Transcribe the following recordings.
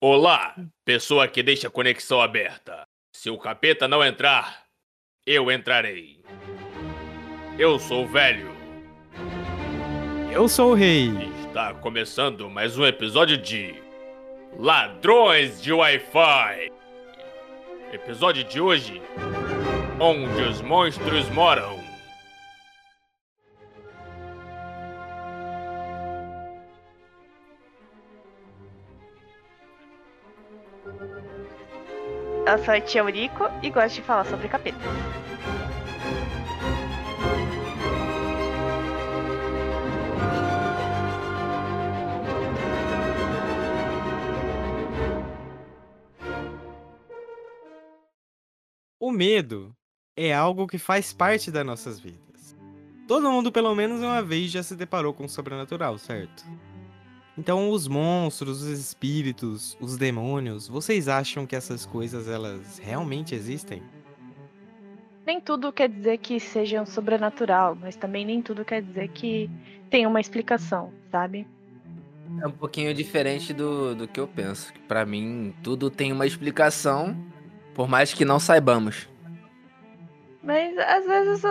Olá, pessoa que deixa a conexão aberta. Se o capeta não entrar, eu entrarei. Eu sou o velho. Eu sou o rei. Está começando mais um episódio de Ladrões de Wi-Fi. Episódio de hoje: Onde os monstros moram. Eu sou a tia Eurico e gosto de falar sobre capeta. O medo é algo que faz parte das nossas vidas. Todo mundo, pelo menos uma vez, já se deparou com o sobrenatural, certo? Então, os monstros, os espíritos, os demônios, vocês acham que essas coisas elas realmente existem? Nem tudo quer dizer que seja um sobrenatural, mas também nem tudo quer dizer que tem uma explicação, sabe? É um pouquinho diferente do, do que eu penso. Para mim, tudo tem uma explicação, por mais que não saibamos. Mas às vezes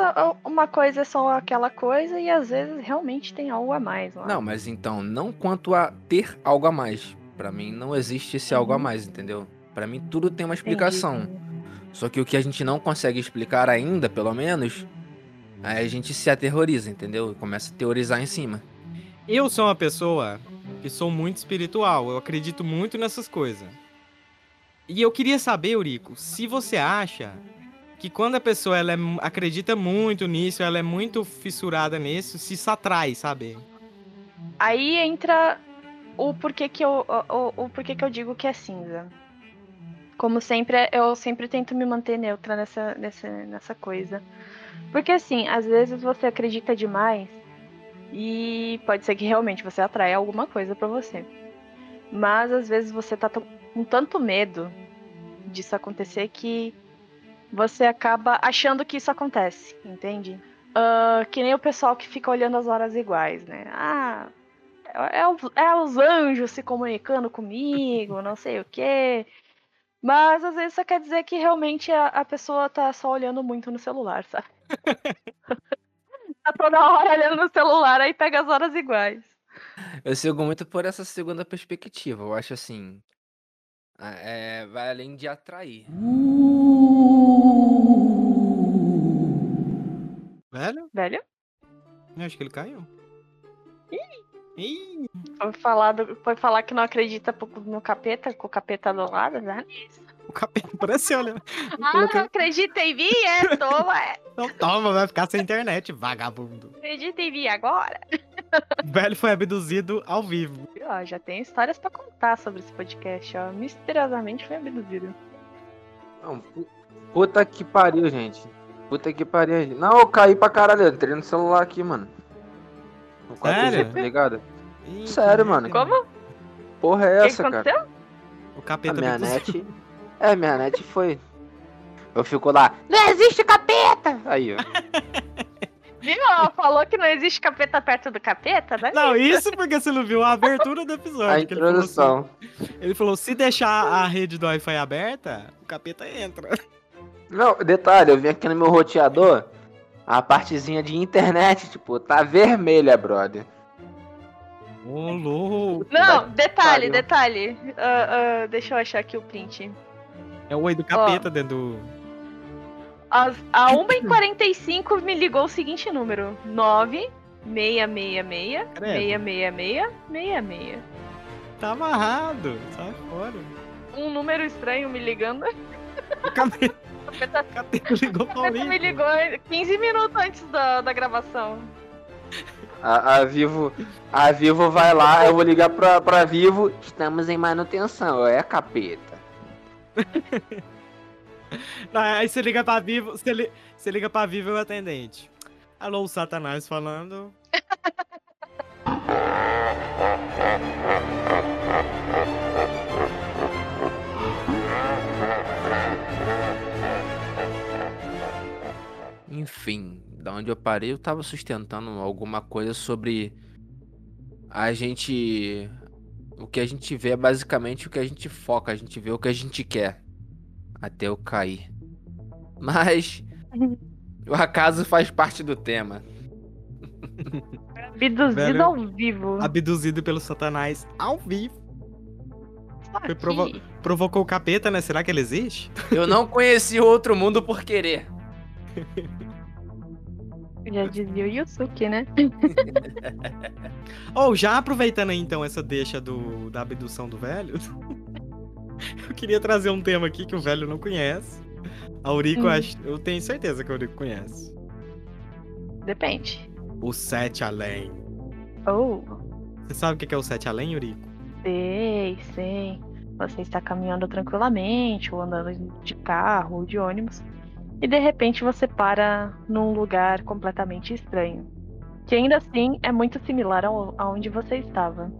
uma coisa é só aquela coisa e às vezes realmente tem algo a mais. Lá. Não, mas então, não quanto a ter algo a mais. Para mim não existe esse algo a mais, entendeu? Para mim tudo tem uma explicação. Entendi. Só que o que a gente não consegue explicar ainda, pelo menos, aí a gente se aterroriza, entendeu? E começa a teorizar em cima. Eu sou uma pessoa que sou muito espiritual, eu acredito muito nessas coisas. E eu queria saber, Eurico, se você acha que quando a pessoa ela é, acredita muito nisso, ela é muito fissurada nisso, se isso atrai, sabe? Aí entra o porquê que eu, o, o porquê que eu digo que é cinza. Como sempre, eu sempre tento me manter neutra nessa, nessa, nessa coisa. Porque assim, às vezes você acredita demais e pode ser que realmente você atrai alguma coisa para você. Mas às vezes você tá com tanto medo disso acontecer que você acaba achando que isso acontece, entende? Uh, que nem o pessoal que fica olhando as horas iguais, né? Ah, é, é, é os anjos se comunicando comigo, não sei o quê. Mas às vezes isso quer dizer que realmente a, a pessoa tá só olhando muito no celular, sabe? tá toda hora olhando no celular, aí pega as horas iguais. Eu sigo muito por essa segunda perspectiva. Eu acho assim. É, vai além de atrair. Velho? Velho? Eu acho que ele caiu. Ih! Foi falar, do- foi falar que não acredita no capeta, com o capeta do lado, né? O capeta parece, olha. Ah, Coloquei- não acredita em mim? É, toma, é. Então toma, vai ficar sem internet, vagabundo. Acredita em mim agora? O velho foi abduzido ao vivo. Ó, já tem histórias pra contar sobre esse podcast, ó. Misteriosamente foi abduzido. Não, pu- puta que pariu, gente. Puta que pariu. gente. Não, eu caí pra caralho. Eu entrei no celular aqui, mano. No 4G, Sério? tá ligado? Ih, Sério, que mano. Como? Porra é O que, que essa, cara? aconteceu? O A capeta minha abduziu. net. É, minha net foi. Eu fico lá. Não existe capeta! Aí, ó. Viu? Ela falou que não existe capeta perto do capeta, né? Não, isso porque você não viu a abertura do episódio. A que ele falou assim- introdução. Ele falou, se deixar a rede do Wi-Fi aberta, o capeta entra. Não, detalhe, eu vim aqui no meu roteador. A partezinha de internet, tipo, tá vermelha, brother. Ô, louco. Não, detalhe, detalhe. Ah, ah, deixa eu achar aqui o print. É o oi do capeta dentro do... Às, a 1h45 me ligou o seguinte número: 9666 Credo. 666 66. Tá amarrado. Sai fora. Um número estranho me ligando. O capeta, O capeta, o capeta ligou o pra capeta me ligou 15 minutos antes da, da gravação. A, a Vivo. A Vivo vai lá, eu vou ligar pra, pra Vivo. Estamos em manutenção, é capeta. Aí você liga pra Vivo, você, li, você liga pra Vivo e o atendente. Alô, o Satanás falando. Enfim, da onde eu parei, eu tava sustentando alguma coisa sobre a gente o que a gente vê é basicamente o que a gente foca, a gente vê o que a gente quer. Até eu cair. Mas o acaso faz parte do tema. Abduzido Velho, ao vivo. Abduzido pelo Satanás ao vivo. Foi provo- Provocou o capeta, né? Será que ele existe? Eu não conheci outro mundo por querer. Já dizia o Yusuke, né? Ou já aproveitando aí então essa deixa do, da abdução do velho, eu queria trazer um tema aqui que o velho não conhece. A Aurico, Hum. acho- eu tenho certeza que a Aurico conhece. Depende. O Sete Além. Oh, Você sabe o que é o Sete Além, Eurico? sei, sei. Você está caminhando tranquilamente, ou andando de carro, ou de ônibus, e de repente você para num lugar completamente estranho. Que ainda assim é muito similar ao aonde você estava.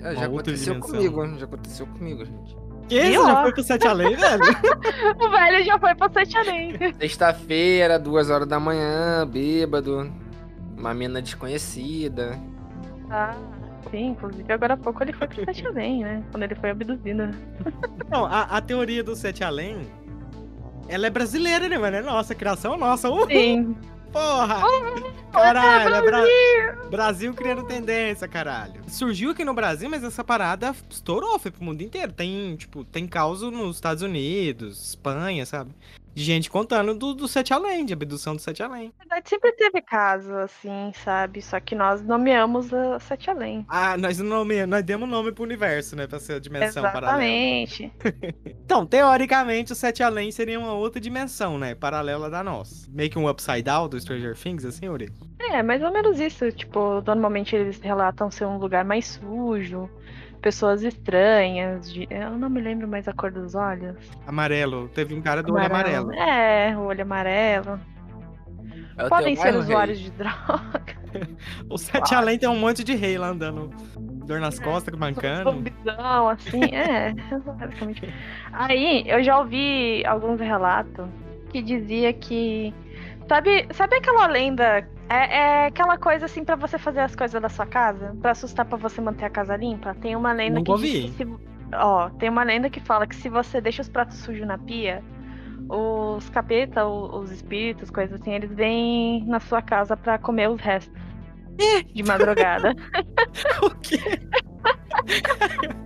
É, já aconteceu dimensão. comigo, já aconteceu comigo, gente. Que Viu? já foi pro Sete Além, velho? O velho já foi pra Sete Além. Sexta-feira, duas horas da manhã, bêbado. Uma mina desconhecida. Ah, sim, inclusive agora há pouco ele foi pro Sete Além, né? Quando ele foi abduzido. Não, a, a teoria do Sete Além, ela é brasileira, né, mano? É nossa, criação é nossa. Uh, Sim. porra! Caralho, é Bra- Brasil criando tendência, caralho. Surgiu aqui no Brasil, mas essa parada estourou, foi pro mundo inteiro. Tem, tipo, tem causa nos Estados Unidos, Espanha, sabe? De gente contando do, do Sete Além, de abdução do Sete Além. Na verdade, sempre teve caso, assim, sabe? Só que nós nomeamos a Sete Além. Ah, nós, nome, nós demos nome pro universo, né? Pra ser a dimensão paralela. Exatamente. Então, teoricamente, o Sete Além seria uma outra dimensão, né? Paralela da nossa. Meio que um upside down do Stranger Things, assim, Uri? É, mais ou menos isso. Tipo, normalmente eles relatam ser um lugar mais sujo, pessoas estranhas. de- Eu não me lembro mais a cor dos olhos. Amarelo. Teve um cara do olho amarelo. É, o olho amarelo. É Podem ser usuários Rei? de droga. O Sete Além tem um monte de rei lá andando. Dor nas costas, bancando. Zumbizão, assim, é. Aí, eu já ouvi alguns relatos que dizia que. Sabe, sabe aquela lenda? É, é aquela coisa assim pra você fazer as coisas da sua casa? Pra assustar pra você manter a casa limpa? Tem uma lenda Nunca que diz ouvi. que se, Ó, tem uma lenda que fala que se você deixa os pratos sujos na pia, os capeta, o- os espíritos, coisas assim, eles vêm na sua casa pra comer os restos. De madrugada. O quê?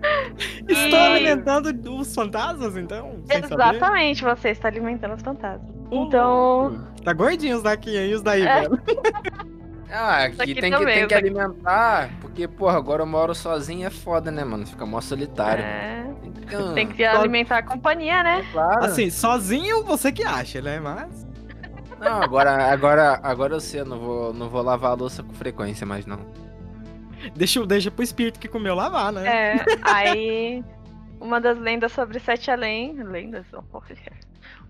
E- Estou alimentando os fantasmas, então? Exatamente, você está alimentando os fantasmas. Então, Tá gordinho os daqui, hein? Os daí, É. velho. Ah, aqui aqui tem que, também, tem que isso aqui. alimentar, porque, porra, agora eu moro sozinho é foda, né, mano? Fica mó solitário. é, mano. Tem que tem que alimentar a companhia, né? Claro. Assim, sozinho você que acha, né? Mas. Não, agora, agora, agora eu sei, eu não vou, não vou lavar a louça com frequência mais, não. Deixa, deixa pro espírito que comeu lavar, né? É, aí uma das lendas sobre Sete Além, lendas, não,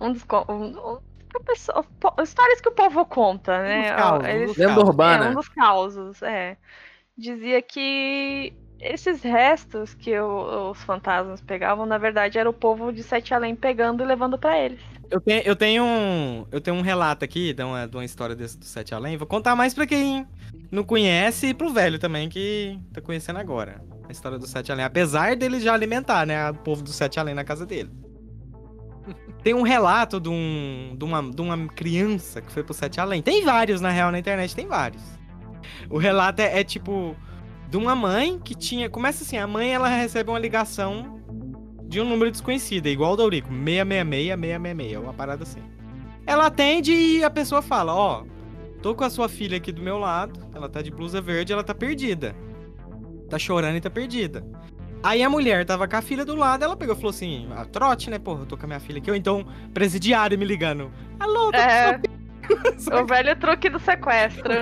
um dos um, um, que a pessoa- po- histórias que o povo conta, né? dos causos, Eles- Lenda urbana. É, um dos causos, é. Dizia que esses restos que o- os fantasmas pegavam, na verdade, era o povo de Sete Além pegando e levando pra eles. Eu tenho, eu tenho um. Eu tenho um relato aqui de uma, de uma história desse do Sete Além. Vou contar mais pra quem não conhece e pro velho também, que tá conhecendo agora. A história do Sete Além. Apesar dele já alimentar, né? O povo do Sete Além na casa dele. Tem um relato de, um, de, uma, de uma criança que foi pro Sete Além. Tem vários, na real, na internet, tem vários. O relato é, é tipo de uma mãe que tinha. Começa assim, a mãe ela recebe uma ligação de um número desconhecido, é igual o da Eurico, 666-666, uma parada assim. Ela atende e a pessoa fala, ó, tô com a sua filha aqui do meu lado, ela tá de blusa verde, ela tá perdida. Tá chorando e tá perdida. Aí a mulher tava com a filha do lado, ela pegou e falou assim, ah, trote, né, porra, eu tô com a minha filha aqui, ou então presidiário me ligando. Alô, tô É, o velho truque do sequestro.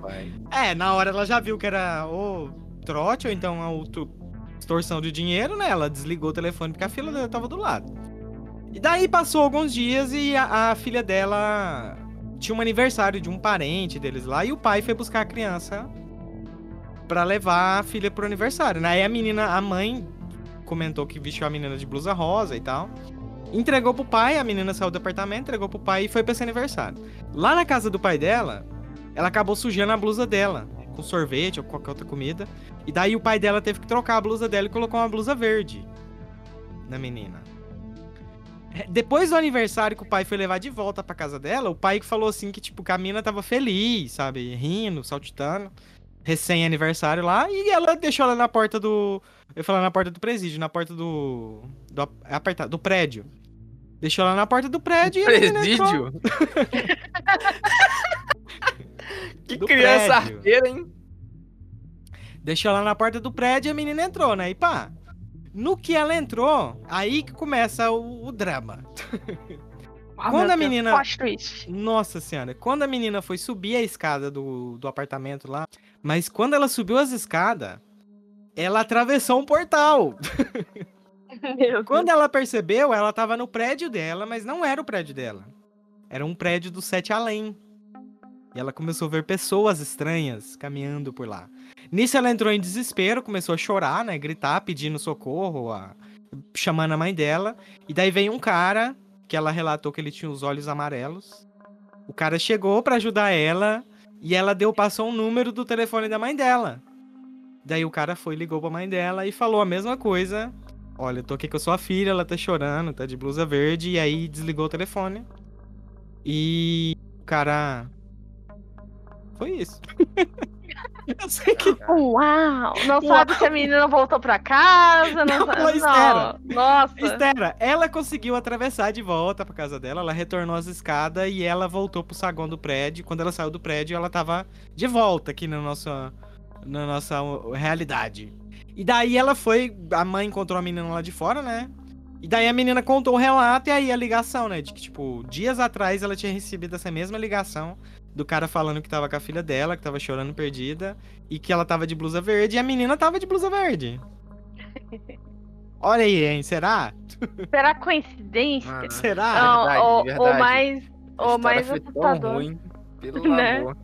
Pai. É, na hora ela já viu que era ou trote ou então a outro extorsão de dinheiro, né? Ela desligou o telefone porque a filha dela tava do lado. E daí passou alguns dias e a, a filha dela tinha um aniversário de um parente deles lá e o pai foi buscar a criança pra levar a filha pro aniversário. né? Aí a menina, a mãe comentou que vestiu a menina de blusa rosa e tal. Entregou pro pai, a menina saiu do apartamento, entregou pro pai e foi pra esse aniversário. Lá na casa do pai dela, ela acabou sujando a blusa dela com sorvete ou qualquer outra comida. E daí o pai dela teve que trocar a blusa dela e colocou uma blusa verde na menina. É, Depois do aniversário que o pai foi levar de volta pra casa dela, o pai falou assim que, tipo, que a mina tava feliz, sabe? Rindo, saltitando. Recém-aniversário lá. E ela deixou ela na porta do. Eu falar na porta do presídio, na porta do. Do, ap- aperta- do prédio. Deixou ela na porta do prédio e a menina entrou. Presídio? que Do criança prédio. arteira, hein? Deixou ela na porta do prédio e a menina entrou, né? E pá. No que ela entrou, aí que começa o, o drama. Ah, Quando a menina-. Nossa senhora, quando a menina foi subir a escada do, do apartamento lá, mas quando ela subiu as escadas, ela atravessou um portal. Quando ela percebeu, ela tava no prédio dela, mas não era o prédio dela. Era um prédio do Sete Além. E ela começou a ver pessoas estranhas caminhando por lá. Nisso ela entrou em desespero, começou a chorar, né? Gritar, pedindo socorro, a- chamando a mãe dela. E daí veio um cara, que ela relatou que ele tinha os olhos amarelos. O cara chegou pra ajudar ela e ela deu, passou um número do telefone da mãe dela. Daí o cara foi, ligou pra mãe dela e falou a mesma coisa. Olha, eu tô aqui com a sua filha, ela tá chorando, tá de blusa verde, e aí desligou o telefone. E o cara. Foi isso. eu sei que. Uau! Não Uau. sabe se a menina voltou pra casa, não, Não, sabe. mas. Não. Nossa. Estera, ela conseguiu atravessar de volta pra casa dela, ela retornou as escadas e ela voltou pro saguão do prédio. Quando ela saiu do prédio, ela tava de volta aqui na nossa, na nossa uh, realidade. E daí ela foi, a mãe encontrou a menina lá de fora, né? E daí a menina contou o relato e aí a ligação, né? De que, tipo, dias atrás ela tinha recebido essa mesma ligação do cara falando que tava com a filha dela, que tava chorando perdida, e que ela tava de blusa verde, e a menina tava de blusa verde. Olha aí, hein? Será? Será coincidência? Mano, Será? Não, verdade, o, o verdade. mais, a o história mais foi tão assustador. ruim. Pelo Né? amor.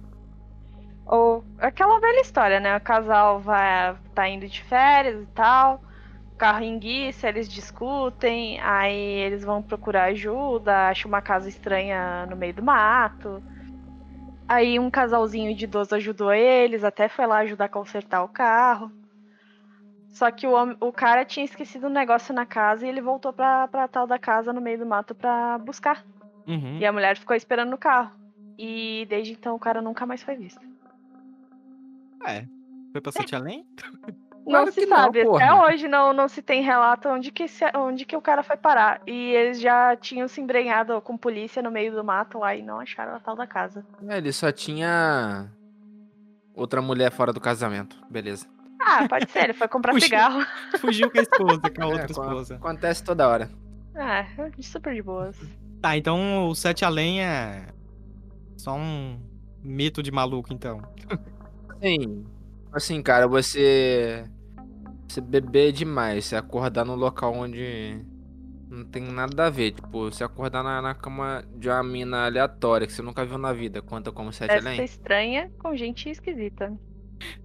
Ou aquela velha história, né? O casal vai tá indo de férias e tal. O carro enguiça, eles discutem, aí eles vão procurar ajuda, acham uma casa estranha no meio do mato. Aí um casalzinho de idoso ajudou eles, até foi lá ajudar a consertar o carro. Só que o, hom- o cara tinha esquecido um negócio na casa e ele voltou pra, pra tal da casa no meio do mato pra buscar. Uhum. E a mulher ficou esperando no carro. E desde então o cara nunca mais foi visto. É. Foi pra Sete Além? Não Claro se não, sabe, porra. até hoje não, não se tem relato onde que, se- onde que o cara foi parar. E eles já tinham se embrenhado com polícia no meio do mato lá e não acharam a tal da casa. É, ele só tinha outra mulher fora do casamento. Beleza. Ah, pode ser, ele foi comprar Puxa. cigarro. Fugiu com a esposa, com a outra É, esposa. Acontece toda hora. Ah, super de boas. Tá, então o Sete Além é só um mito de maluco, então. Sim. Assim, cara, você. Você beber demais, você acordar num local onde não tem nada a ver. Tipo, você acordar na, na cama de uma mina aleatória que você nunca viu na vida. Conta como sete ser além? estranha com gente esquisita.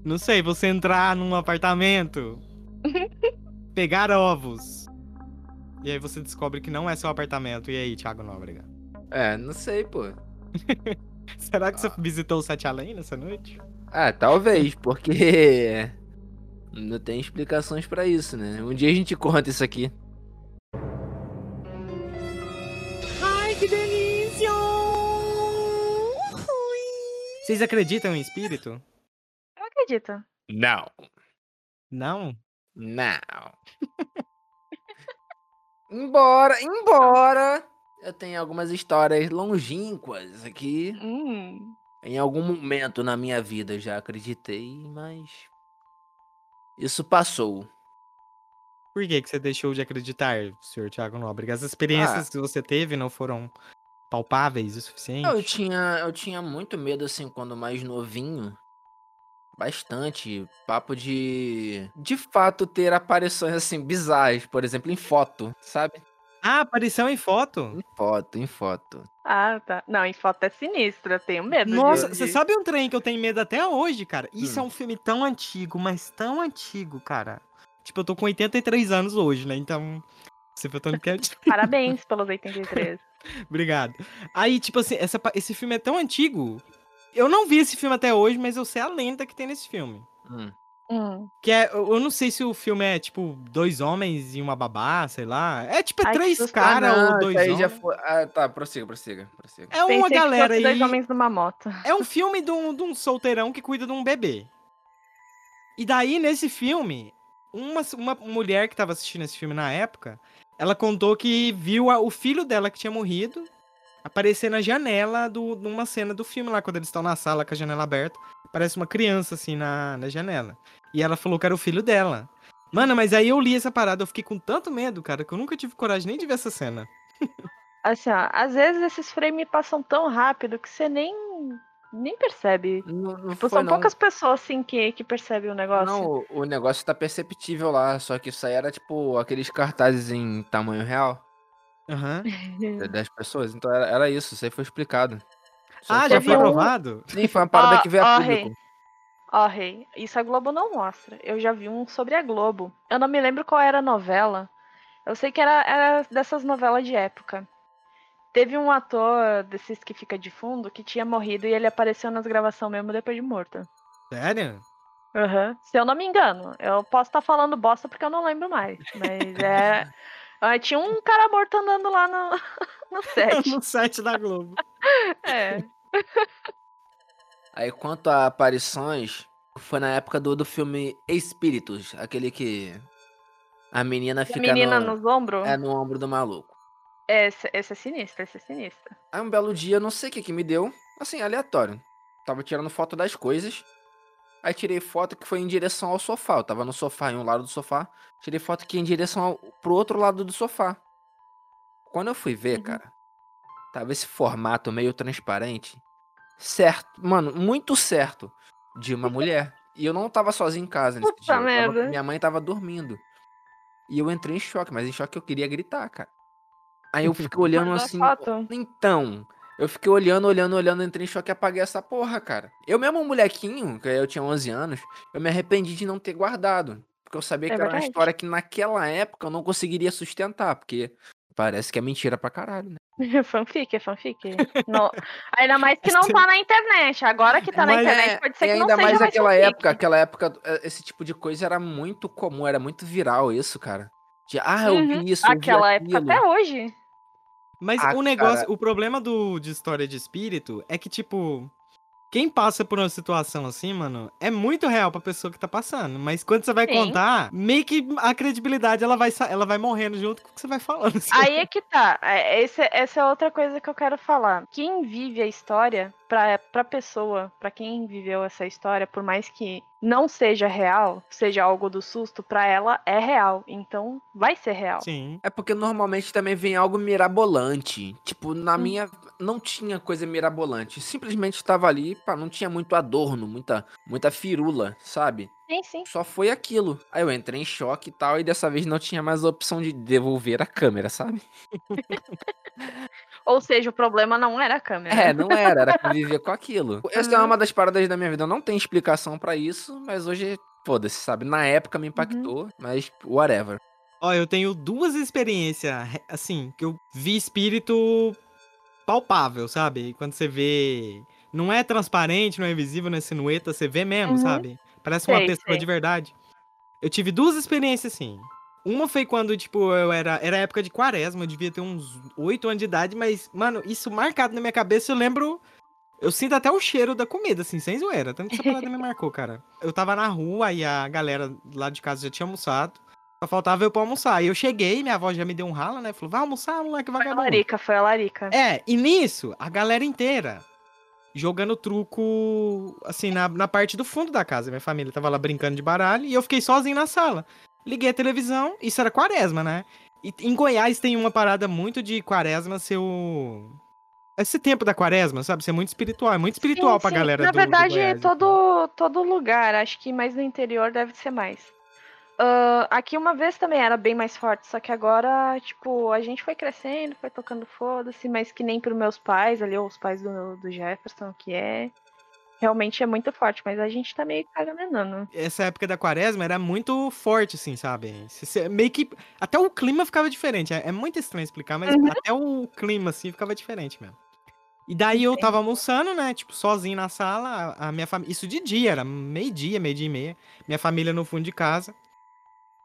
Não sei, você entrar num apartamento, pegar ovos, e aí você descobre que não é seu apartamento. E aí, Thiago Nóbrega? É, não sei, pô. Será que você visitou o Sete Além nessa noite? Ah, talvez, porque. Não tem explicações pra isso, né? Um dia a gente conta isso aqui. Ai, que delícia! Vocês acreditam em espírito? Eu acredito. Não. Não? Não. embora, embora. Eu tenho algumas histórias longínquas aqui. Hum. Em algum momento na minha vida eu já acreditei, mas. Isso passou. Por que, que você deixou de acreditar, senhor Thiago Nóbrega? As experiências que você teve não foram palpáveis o suficiente? Eu tinha, eu tinha muito medo, assim, quando mais novinho. Bastante. Papo de. De fato ter aparições, assim, bizarras. Por exemplo, em foto, sabe? Ah, aparição em foto? Em foto, em foto. Ah, tá. Não, em foto é sinistro, eu tenho medo. Nossa, de- você sabe um trem que eu tenho medo até hoje, cara? Isso Hum. é um filme tão antigo, mas tão antigo, cara. Tipo, eu tô com 83 anos hoje, né? Então. Você tanto que é. Parabéns pelos 83. Obrigado. Aí, tipo assim, essa esse filme é tão antigo Eu não vi esse filme até hoje, mas eu sei a lenda que tem nesse filme. Hum. Hum. Que é, eu não sei se o filme é tipo dois homens e uma babá, sei lá. É tipo é Ai, três caras Ah, não, ou dois aí homens. já foi. Ah, tá, prossiga, prossiga, prossiga. É uma Pensei que galera dois aí. homens numa moto. É um filme de um, de um solteirão que cuida de um bebê. E daí, nesse filme, uma, uma mulher que tava assistindo esse filme na época, ela contou que viu a- o filho dela que tinha morrido aparecer na janela do, numa cena do filme lá, quando eles estão na sala com a janela aberta. Parece uma criança, assim, na, na janela. E ela falou que era o filho dela. Mano, mas aí eu li essa parada, eu fiquei com tanto medo, cara, que eu nunca tive coragem nem de ver essa cena. Assim, ó, às vezes esses frames passam tão rápido que você nem, nem percebe. Não, não Tipo, foi, são não. poucas pessoas assim que, que percebem o negócio. Não, o, o negócio tá perceptível lá, só que isso aí era tipo aqueles cartazes em tamanho real Aham. da- das pessoas. Então era, era isso, isso aí foi explicado. Ah, já foi um- aprovado? Sim, foi uma parada Ó, que veio a Rei. público. Ó, Rei, isso a Globo não mostra. Eu já vi um sobre a Globo. Eu não me lembro qual era a novela. Eu sei que era, era dessas novelas de época. Teve um ator desses que fica de fundo que tinha morrido e ele apareceu nas gravações mesmo depois de morto. Sério? Aham. Se eu não me engano. Eu posso estar falando bosta porque eu não lembro mais. Mas é. ah, Tinha um cara morto andando lá no, no set. no site da Globo. É. Aí quanto a aparições, foi na época do, do filme Espíritos, aquele que a menina A fica menina no, nos ombros. é, no ombro do maluco. Esse, esse é sinistro, esse é sinistro. Aí um belo dia, não sei o que que me deu, assim, aleatório. Tava tirando foto das coisas. Aí tirei foto que foi em direção ao sofá. Eu tava no sofá, em um lado do sofá. Tirei foto que ia em direção ao, pro outro lado do sofá. Quando eu fui ver, Uhum. cara, tava esse formato meio transparente. Certo, mano, muito certo. De uma mulher. E eu não tava sozinho em casa nesse Puta dia. eu tava- merda. minha mãe tava dormindo. E eu entrei em choque, mas em choque eu queria gritar, cara. Aí eu fiquei olhando assim. Então, eu fiquei olhando, olhando, olhando, entrei em choque e apaguei essa porra, cara. Eu mesmo, um molequinho, que eu tinha 11 anos, eu me arrependi de não ter guardado. Porque eu sabia É que era uma verdade. história que naquela época eu não conseguiria sustentar, porque parece que é mentira pra caralho, né? fanfic, é fanfic. Não- Ainda mais que não tá na internet. Agora que tá na Mas internet, É, pode ser e que ainda não seja mais mais aquela fanfic. época, aquela época, eh, esse tipo de coisa era muito comum, era muito viral isso, cara. De, ah, eu Uhum, vi isso, eu vi Aquela época até hoje. Mas Ah, o negócio, cara. o problema do, de história de espírito é que, tipo, quem passa por uma situação assim, mano, é muito real pra pessoa que tá passando. Mas quando você vai Sim. contar, meio que a credibilidade ela vai, ela vai morrendo junto com o que você vai falando. assim. Aí é que tá. É, esse- essa é outra coisa que eu quero falar. Quem vive a história, pra, pra pessoa, pra quem viveu essa história, por mais que não seja real, seja algo do susto, pra ela é real. Então vai ser real. Sim. É porque normalmente também vem algo mirabolante. Tipo, na Hum. minha não tinha coisa mirabolante. Simplesmente estava ali, pá, não tinha muito adorno, muita, muita firula, sabe? Sim, sim. Só foi aquilo. Aí eu entrei em choque e tal, e dessa vez não tinha mais a opção de devolver a câmera, sabe? Ou seja, o problema não era a câmera. É, não era, era conviver com aquilo. Essa é uma das paradas da minha vida. Não tem explicação pra isso, mas hoje, foda-se, sabe? Na época me impactou, mas whatever. Ó, eu tenho duas experiências, assim, que eu vi espírito palpável, sabe? Quando você vê. Não é transparente, não é visível, não é sinueta, você vê mesmo, Uhum. sabe? Parece uma Sei, pessoa sei. de verdade. Eu tive duas experiências assim. Uma foi quando, tipo, eu era. Era época de quaresma, eu devia ter uns 8 anos de idade, mas, mano, isso marcado na minha cabeça, eu lembro. Eu sinto até o cheiro da comida, assim, sem zoeira. Tanto que essa parada me marcou, cara. Eu tava na rua e a galera lá de casa já tinha almoçado. Só faltava eu pra almoçar. E eu cheguei, minha avó já me deu um rala, né? Falou, vai almoçar, moleque Foi a vagabundo. Larica, foi a Larica. É, e nisso, a galera inteira jogando truco, assim, na, na parte do fundo da casa. Minha família tava lá brincando de baralho e eu fiquei sozinho na sala. Liguei a televisão, isso era quaresma, né? E em Goiás tem uma parada muito de quaresma ser o... Esse tempo da quaresma, sabe? Ser muito espiritual. É muito espiritual Sim, pra sim. galera Na do, do verdade, Goiás, assim. todo, todo lugar, acho que mais no interior deve ser mais. Ah, aqui uma vez também era bem mais forte, só que agora, tipo, a gente foi crescendo, foi tocando foda-se, mas que nem pros meus pais ali, ou os pais do, do Jefferson, que é. Realmente é muito forte, mas a gente tá meio cagaminando. essa época da quaresma era muito forte, assim, sabe? Meio que. Até o clima ficava diferente. É, é muito estranho explicar, mas Uhum. até o clima, assim, ficava diferente mesmo. E daí eu tava almoçando, né? Tipo, sozinho na sala, a minha família. Isso de dia, era meio-dia, meio-dia e meia. Minha família no fundo de casa.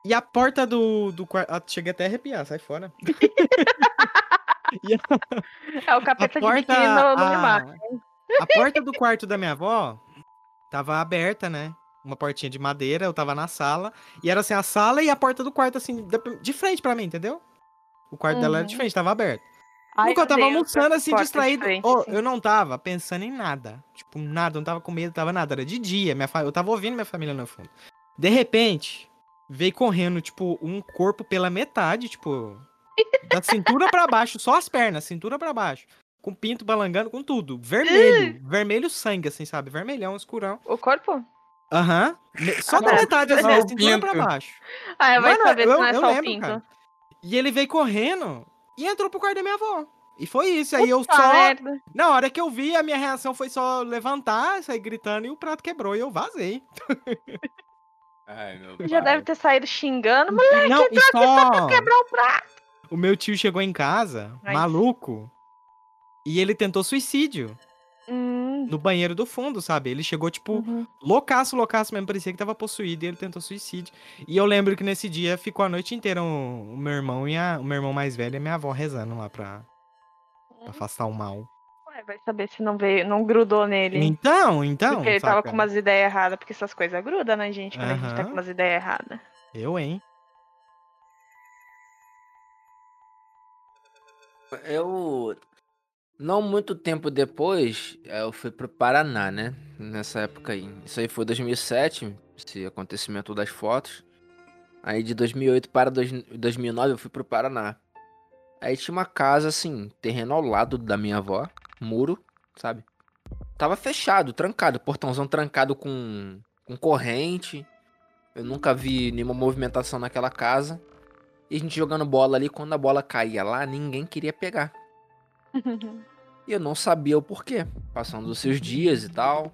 E a porta do, do quarto. Ah, cheguei até a arrepiar, sai fora. A- É o capeta a de porta, biquíni no, no a, mar. A porta do quarto da minha avó tava aberta, né? Uma portinha de madeira, eu tava na sala. E era assim, a sala e a porta do quarto, assim, de frente pra mim, entendeu? O quarto dela era de Uhum. frente, tava aberto. Ai, Nunca eu tava odeio almoçando assim, distraído. frente, assim. eu não tava pensando em nada. Tipo, nada, eu não tava com medo, tava nada. Era de dia. Minha fa... Eu tava ouvindo minha família no fundo. De repente, veio correndo, tipo, um corpo pela metade, tipo. Da cintura pra baixo, só as pernas, cintura pra baixo. Com pinto balangando, com tudo. Vermelho. vermelho sangue, assim, sabe? Vermelhão, escurão. O corpo? Aham. Me- Só Ah, da não. metade, assim, Não, a o cintura pra baixo. Ah, vai Mano, saber eu- se não é eu só o lembro, pinto. cara. E ele veio correndo e entrou pro quarto da minha avó. E foi isso. Aí eu Puta só. merda. Na hora que eu vi, a minha reação foi só levantar, sair gritando e o prato quebrou e eu vazei. Ai, meu Já pai. deve ter saído xingando, mas Não, e só. quebrou o prato. O meu tio chegou em casa, Ai. maluco, e ele tentou suicídio Hum, no banheiro do fundo, sabe? Ele chegou, tipo, uhum. loucaço, loucaço mesmo, parecia que tava possuído e ele tentou suicídio. E eu lembro que nesse dia ficou a noite inteira o, o meu irmão e a, o meu irmão mais velho e a minha avó rezando lá pra, pra afastar o mal. Ué, vai saber se não veio, não grudou nele. Então, então. porque ele tava saca? com umas ideias erradas, porque essas coisas grudam na gente quando a gente tá com umas ideias erradas. Eu, hein? Eu. Não muito tempo depois, eh, eu fui pro Paraná, né? Nessa época aí. Isso aí foi 2007, esse acontecimento das fotos. Aí de 2008 para dois- 2009 eu fui pro Paraná. Aí tinha uma casa assim, terreno ao lado da minha avó, muro, sabe? Tava fechado, trancado, portãozão trancado com, com corrente. Eu nunca vi nenhuma movimentação naquela casa. E a gente jogando bola ali, quando a bola caía lá, ninguém queria pegar. E eu não sabia o porquê. Passando os seus dias e tal.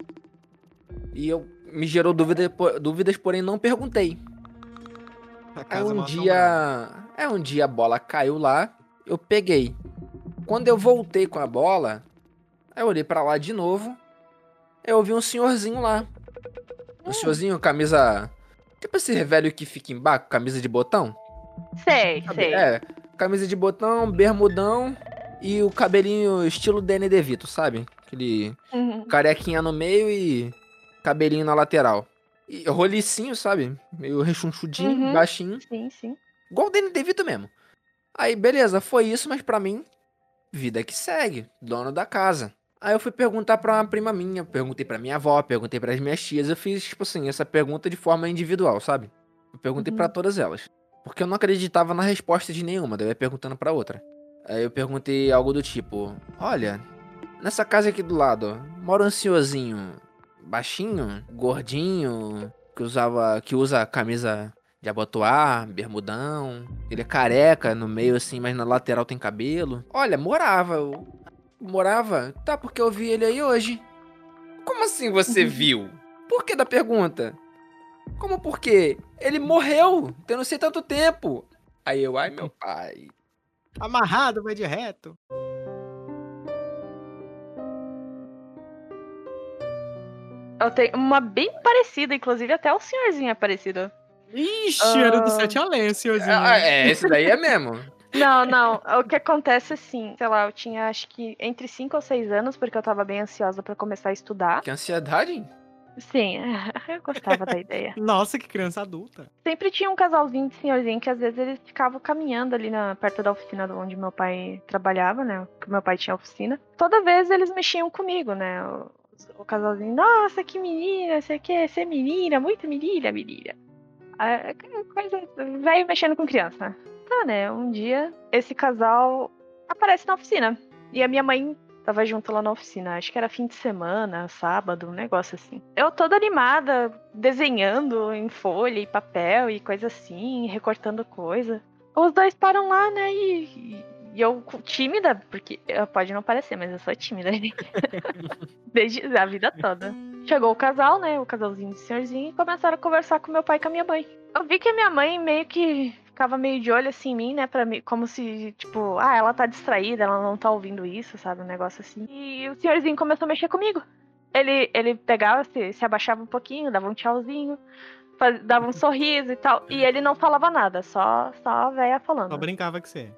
E eu me gerou dúvida, dúvidas, porém não perguntei. Aí casa um dia. É, um dia a bola caiu lá, eu peguei. Quando eu voltei com a bola, eu olhei pra lá de novo. Eu vi um senhorzinho lá. Um senhorzinho, camisa. Tipo esse velho que fica embaixo, camisa de botão. sei, Sabe? sei. É, camisa de botão, bermudão e o cabelinho estilo Danny DeVito, sabe? Aquele Uhum. carequinha no meio e cabelinho na lateral. E rolicinho, sabe? Meio rechonchudinho, Uhum. baixinho. Sim, sim. Igual o Danny DeVito mesmo. Aí, beleza, foi isso, mas pra mim, vida que segue, dono da casa. Aí eu fui perguntar pra uma prima minha, perguntei pra minha avó, perguntei pras minhas tias, eu fiz, tipo assim, essa pergunta de forma individual, sabe? Eu perguntei Uhum. pra todas elas. Porque eu não acreditava na resposta de nenhuma, daí eu ia perguntando pra outra. Aí eu perguntei algo do tipo, olha, nessa casa aqui do lado, mora um senhorzinho baixinho, gordinho, que usava, que usa camisa de abotoar, bermudão. Ele é careca no meio assim, mas na lateral tem cabelo. Olha, morava. eu- Morava? Tá, porque eu vi ele aí hoje. Como assim você viu? Por que da pergunta? Como por quê? Ele morreu, tem não sei tanto tempo. Aí eu, ai meu pai. Amarrado, vai de reto. Eu tenho uma bem parecida, inclusive até o senhorzinho é parecido. Ixi, era do. Sete Além, senhorzinho. Ah, é, esse daí é mesmo. Não, não. O que acontece assim, sei lá, eu tinha acho que entre 5 ou 6 anos, porque eu tava bem ansiosa pra começar a estudar. Que ansiedade? Sim, eu gostava da ideia. Nossa, que criança adulta. Sempre tinha um casalzinho de senhorzinho que às vezes eles ficavam caminhando ali na, perto da oficina onde meu pai trabalhava, né? Que meu pai tinha oficina. Toda vez eles mexiam comigo, né? O, o casalzinho, nossa, que menina, sei que, você é menina, muito menina, menina. Ah, coisa, velho mexendo com criança. Tá, né? Um dia esse casal aparece na oficina. E a minha mãe tava junto lá na oficina. Acho que era fim de semana, sábado, um negócio assim. Eu toda animada, desenhando em folha e papel e coisa assim, recortando coisa. Os dois param lá, né? E, e eu tímida, porque eh, pode não parecer, mas eu sou tímida. Desde a vida toda. Chegou o casal, né? O casalzinho de senhorzinho, e começaram a conversar com meu pai e com a minha mãe. Eu vi que a minha mãe meio que ficava meio de olho assim em mim, né? Pra mim, como se, tipo, ah, ela tá distraída, ela não tá ouvindo isso, sabe? Um negócio assim. E o senhorzinho começou a mexer comigo. Ele, ele pegava, se, se abaixava um pouquinho, dava um tchauzinho, faz- dava um sorriso e tal. E ele não falava nada, só, só a véia falando. Só brincava com você.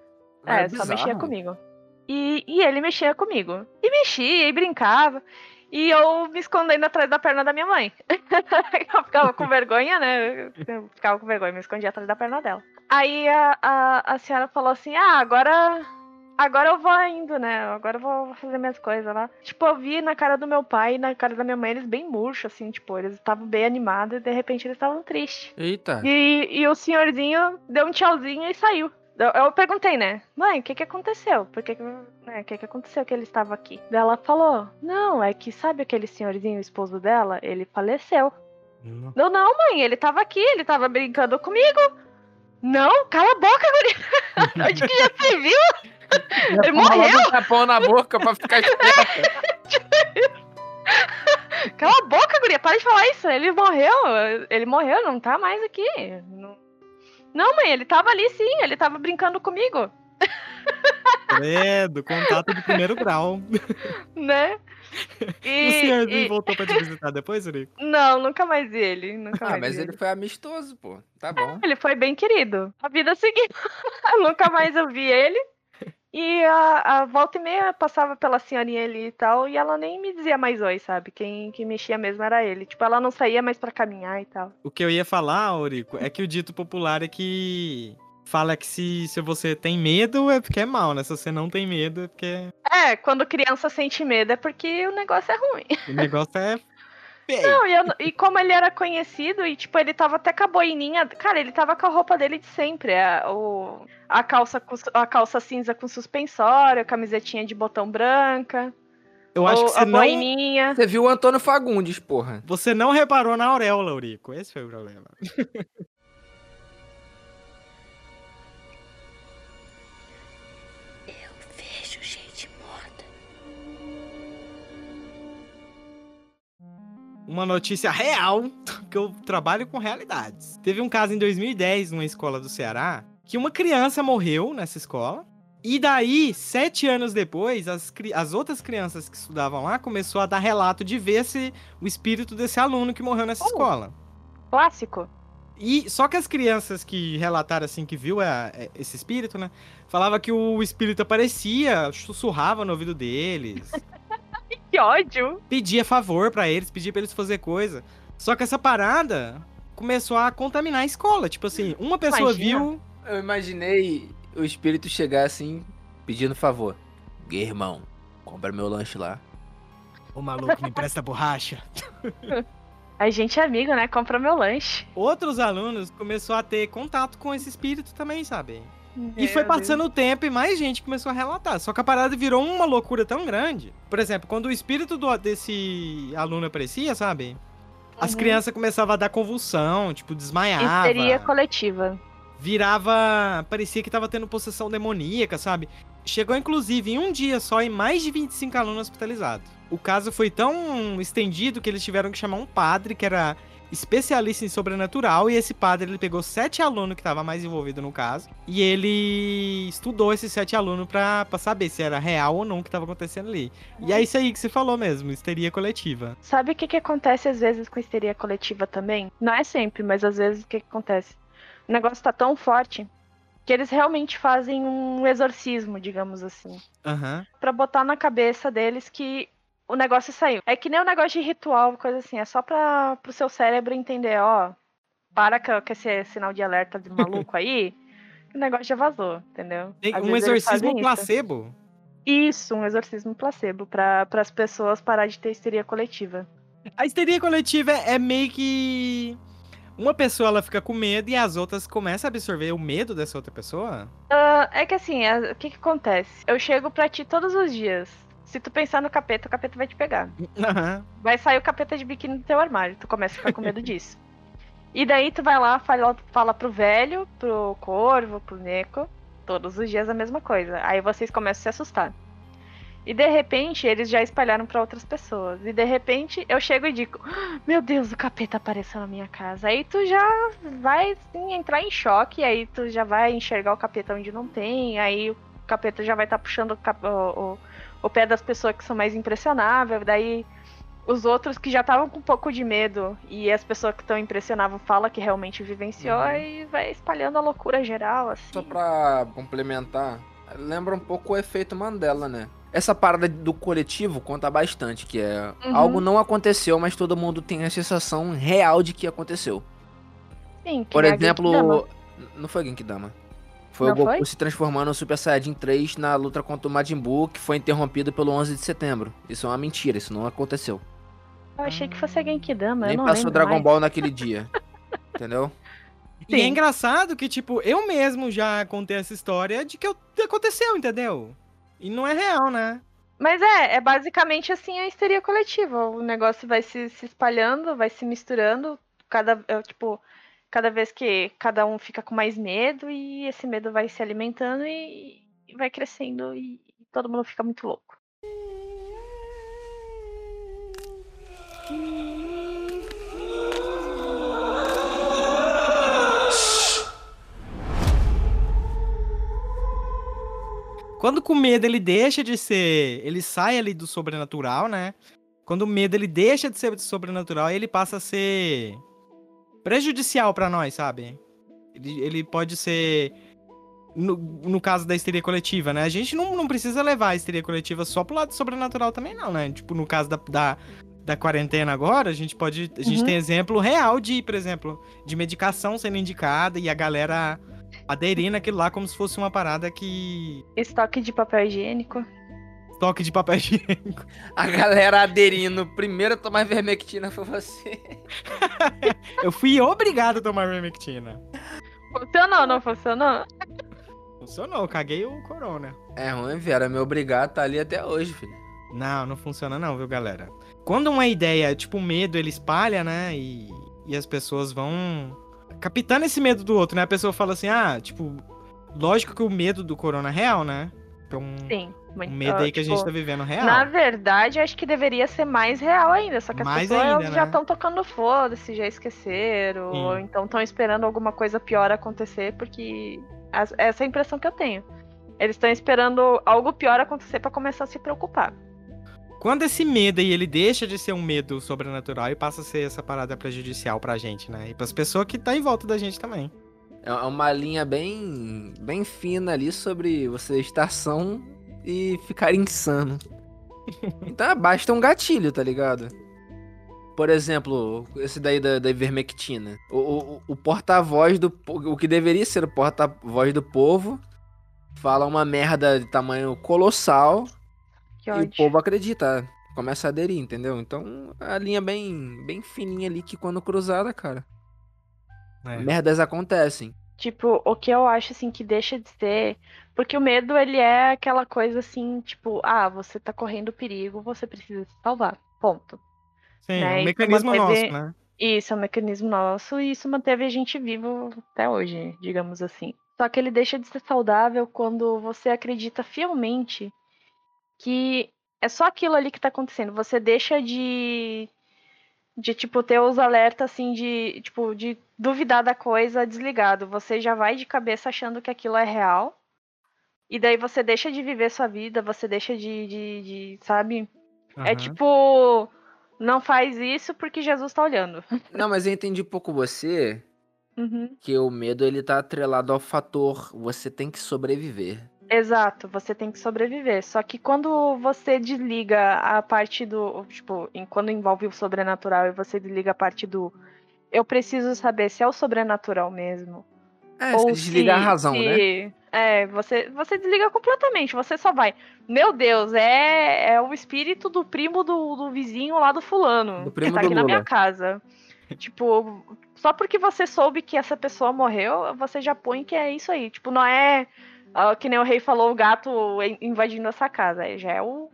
É, Mas só bizarro. mexia comigo. E, e ele mexia comigo. E mexia, e brincava. E eu me escondendo atrás da perna da minha mãe. eu ficava com vergonha, né? Eu ficava com vergonha, me escondia atrás da perna dela. Aí a, a, a senhora falou assim: Ah, agora. Agora eu vou indo, né? Agora eu vou fazer minhas coisas lá. Tipo, eu vi na cara do meu pai e na cara da minha mãe eles bem murchos, assim, tipo, eles estavam bem animados e de repente eles estavam tristes. Eita. E, e o senhorzinho deu um tchauzinho e saiu. Eu, eu perguntei, né? Mãe, o que que aconteceu? Por que que, né, o que que aconteceu que ele estava aqui? Ela falou, não, é que sabe aquele senhorzinho, o esposo dela? Ele faleceu. Não. Eu, não, mãe, ele tava aqui, ele tava brincando comigo. Não, cala a boca, guria. Onde que já se viu? Ele morreu. Um tapão na boca pra ficar esperta. Cala a boca, guria, para de falar isso. Ele morreu, ele morreu, não tá mais aqui. Não, não mãe, ele tava ali sim, ele tava brincando comigo, Credo, contato de primeiro grau. né? o E, senhorzinho e- voltou pra te visitar depois, Urico? Não, nunca mais vi ele. Nunca Ah, mais mas vi ele foi amistoso, pô. Tá bom. Ele foi bem querido. A vida seguiu. Nunca mais eu vi ele. E a, a volta e meia passava pela senhorinha ali e tal, e ela nem me dizia mais oi, sabe? Quem, quem mexia mesmo era ele. Tipo, ela não saía mais pra caminhar e tal. O que eu ia falar, Aurico, é que o dito popular é que fala que se, se você tem medo é porque é mal, né? Se você não tem medo é porque É, quando criança sente medo é porque o negócio é ruim. o negócio é feio. Não, e, eu e como ele era conhecido, e tipo, ele tava até com a boininha. Cara, ele tava com a roupa dele de sempre. A, o, a, calça, a calça cinza com suspensório, a camisetinha de botão branca. Eu acho o- que você a não, boininha. Você viu o Antônio Fagundes, porra. você não reparou na auréola, Aurico. Esse foi o problema. Uma notícia real, que eu trabalho com realidades. Teve um caso em 2010 numa escola do Ceará, que uma criança morreu nessa escola. E daí, sete anos depois, as, as outras crianças que estudavam lá começou a dar relato de ver se o espírito desse aluno que morreu nessa Oh. escola. Clássico. E só que as crianças que relataram assim que viu a- é, esse espírito, né? Falava que o espírito aparecia, sussurrava no ouvido deles, Que ódio. pedia favor pra eles, pedia pra eles fazer coisa. Só que essa parada começou a contaminar a escola. Tipo assim, uma pessoa Imagina. viu. Eu imaginei o espírito chegar assim, pedindo favor. Irmão, compra meu lanche lá. Ô maluco, me empresta borracha. A gente é amigo, né? Compra meu lanche. Outros alunos começou a ter contato com esse espírito também, sabe? E foi passando o tempo e mais gente começou a relatar. Só que a parada virou uma loucura tão grande. Por exemplo, quando o espírito do- desse aluno aparecia, sabe? As Uhum. crianças começavam a dar convulsão, tipo, desmaiava. Histeria coletiva. Virava. Parecia que tava tendo possessão demoníaca, sabe? Chegou, inclusive, em um dia só, em mais de 25 alunos hospitalizados. O caso foi tão estendido que eles tiveram que chamar um padre que era especialista em sobrenatural. E esse padre ele pegou sete alunos que estavam mais envolvidos no caso. E ele estudou esses sete alunos pra, pra saber se era real ou não o que tava acontecendo ali. E é isso aí que você falou mesmo, histeria coletiva. Sabe o que, que acontece às vezes com histeria coletiva também? Não é sempre, mas às vezes o que, que acontece? O negócio tá tão forte que eles realmente fazem um exorcismo, digamos assim. Aham. Pra botar na cabeça deles que o negócio saiu. É que nem um negócio de ritual, coisa assim. É só pra, pro seu cérebro entender, ó. Para com esse sinal de alerta de maluco aí. o negócio já vazou, entendeu? Às um exorcismo fazem isso. placebo. Isso, um exorcismo placebo, para as pessoas parar de ter histeria coletiva. A histeria coletiva é meio que. Uma pessoa ela fica com medo e as outras começam a absorver o medo dessa outra pessoa? Ah, é que assim, o que que acontece? Eu chego pra ti todos os dias. Se tu pensar no capeta, o capeta vai te pegar. Aham. Vai sair o capeta de biquíni do teu armário. Tu começa a ficar com medo disso. E daí tu vai lá, fala, fala pro velho, pro corvo, pro neco. Todos os dias a mesma coisa. Aí vocês começam a se assustar. E de repente eles já espalharam pra outras pessoas. E de repente eu chego e digo: "Ah, Meu Deus, o capeta apareceu na minha casa. Aí tu já vai assim, entrar em choque. Aí tu já vai enxergar o capeta onde não tem. Aí o capeta já vai estar puxando o, o- o- pé das pessoas que são mais impressionáveis. Daí os outros que já estavam com um pouco de medo e as pessoas que estão impressionáveis falam que realmente vivenciou Uhum. e vai espalhando a loucura geral, assim. Só pra complementar, lembra um pouco o efeito Mandela, né? Essa parada do coletivo conta bastante, que é Uhum. algo não aconteceu, mas todo mundo tem a sensação real de que aconteceu. Sim, que Por Genkidama. exemplo, não foi Genkidama. Foi Não o Goku foi? se transformando no Super Saiyajin 3 na luta contra o Majin Buu, que foi interrompido pelo 11 de setembro. Isso é uma mentira, isso não aconteceu. Eu achei que fosse a Genkidama, eu Nem não passou Dragon mais. Ball naquele dia. Entendeu? E é Sim. engraçado que, tipo, eu mesmo já contei essa história de que eu- aconteceu, entendeu? E não é real, né? Mas é, é basicamente assim a histeria coletiva. O negócio vai se, se espalhando, vai se misturando, cada, é, tipo, cada vez que cada um fica com mais medo e esse medo vai se alimentando e, e vai crescendo e todo mundo fica muito louco. Quando com medo ele deixa de ser. Ele sai ali do sobrenatural, né? Quando o medo ele deixa de ser sobrenatural, ele passa a ser prejudicial pra nós, sabe? Ele, ele pode ser. No, no caso da histeria coletiva, né? A gente não, não precisa levar a histeria coletiva só pro lado sobrenatural também, não, né? Tipo, no caso da, da, da quarentena agora, a gente pode. A gente Uhum. tem exemplo real de, por exemplo, de medicação sendo indicada e a galera aderindo aquilo lá como se fosse uma parada que. Estoque de papel higiênico. Toque de papel higiênico. A galera aderindo. Primeiro a tomar vermectina foi você. Eu fui obrigado a tomar vermectina. Funcionou, não funcionou? Funcionou, caguei o corona. É ruim, Vera. Me obrigar a tá ali até hoje, filho. Não, não funciona não, viu, galera? Quando uma ideia, tipo, o medo, ele espalha, né? E, e as pessoas vão captando esse medo do outro, né? A pessoa fala assim, ah, tipo, lógico que o medo do corona é real, né? Então, Sim. O Muito, medo aí que a tipo, gente tá vivendo é real. Na verdade, acho que deveria ser mais real ainda. Só que as Mais pessoas ainda, já né? estão tocando foda-se, já esqueceram. Sim. Ou então estão esperando alguma coisa pior acontecer, porque as- essa é a impressão que eu tenho. Eles estão esperando algo pior acontecer pra começar a se preocupar. Quando esse medo aí, ele deixa de ser um medo sobrenatural e passa a ser essa parada prejudicial pra gente, né? E pras pessoas que tá em volta da gente também. É uma linha bem, bem fina ali sobre você estar são e ficar insano. Então basta um gatilho, tá ligado? Por exemplo, esse daí da, da ivermectina. O, o, o porta-voz do. O que deveria ser o porta-voz do povo fala uma merda de tamanho colossal Que e o povo acredita. Começa a aderir, entendeu? Então a linha bem, bem fininha ali que quando cruzada, cara. É. Merdas acontecem. Tipo, o que eu acho assim que deixa de ser. Porque o medo, ele é aquela coisa assim, tipo, ah, você tá correndo perigo, você precisa se salvar. Ponto. Sim, Né, é um mecanismo manteve- nosso, né? Isso é um mecanismo nosso e isso manteve a gente vivo até hoje, digamos assim. Só que ele deixa de ser saudável quando você acredita fielmente que é só aquilo ali que tá acontecendo. Você deixa de de tipo ter os alertas assim de tipo de duvidar da coisa desligado. Você já vai de cabeça achando que aquilo é real. E daí você deixa de viver sua vida, você deixa de, de, de sabe? É Aham. tipo não faz isso porque Jesus tá olhando. Não, mas eu entendi um pouco você, Uhum. que o medo ele tá atrelado ao fator você tem que sobreviver. Exato, você tem que sobreviver. Só que quando você desliga a parte do. Tipo, em- quando envolve o sobrenatural e você desliga a parte do. Eu preciso saber se é o sobrenatural mesmo. É, você desliga a se- razão, né? se- É, você, você desliga completamente. Você só vai. Meu Deus, é, é o espírito do primo do, do vizinho lá do fulano. Do primo que tá do aqui na minha Lula. casa. tipo, só porque você soube que essa pessoa morreu, você já põe que é isso aí. Tipo, não é. ah, que nem o rei falou, o gato in- invadindo essa casa. É, Já é o,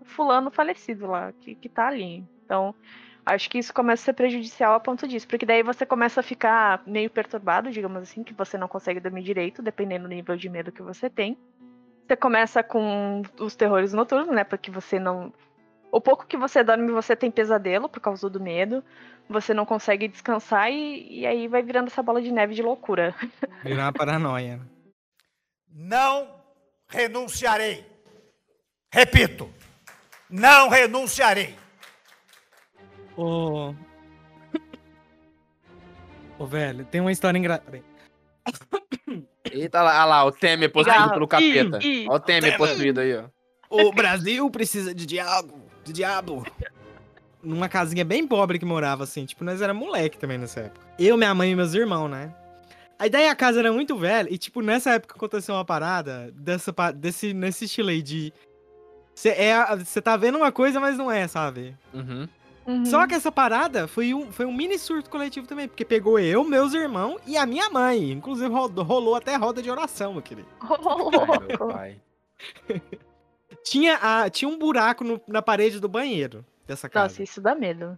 o fulano falecido lá, que, que tá ali. Então, acho que isso começa a ser prejudicial a ponto disso. Porque daí você começa a ficar meio perturbado, digamos assim, que você não consegue dormir direito, dependendo do nível de medo que você tem. Você começa com os terrores noturnos, né? Porque você não. O pouco que você dorme, você tem pesadelo por causa do medo. Você não consegue descansar e, e aí vai virando essa bola de neve de loucura. Virar uma paranoia. Não renunciarei. Repito, não renunciarei. Ô. Ô, velho, tem uma história engraçada. Eita lá, olha lá, o Temer possuído Cigarro. pelo capeta. Ih, ih. Olha o Temer possuído aí, ó. O Brasil precisa de diabo, de diabo. Numa casinha bem pobre que morava, assim. Tipo, nós era moleque também nessa época. Eu, minha mãe e meus irmãos, né? Aí daí a casa era muito velha e, tipo, nessa época aconteceu uma parada dessa, desse, nesse estilo aí de... Você é, cê tá vendo uma coisa, mas não é, sabe? Uhum. Uhum. Só que essa parada foi um, foi um mini surto coletivo também, porque pegou eu, meus irmãos e a minha mãe. Inclusive rolou, rolou até roda de oração, meu querido. Ai, meu pai. Tinha, a, tinha um buraco no- na parede do banheiro dessa casa. Nossa, isso dá medo.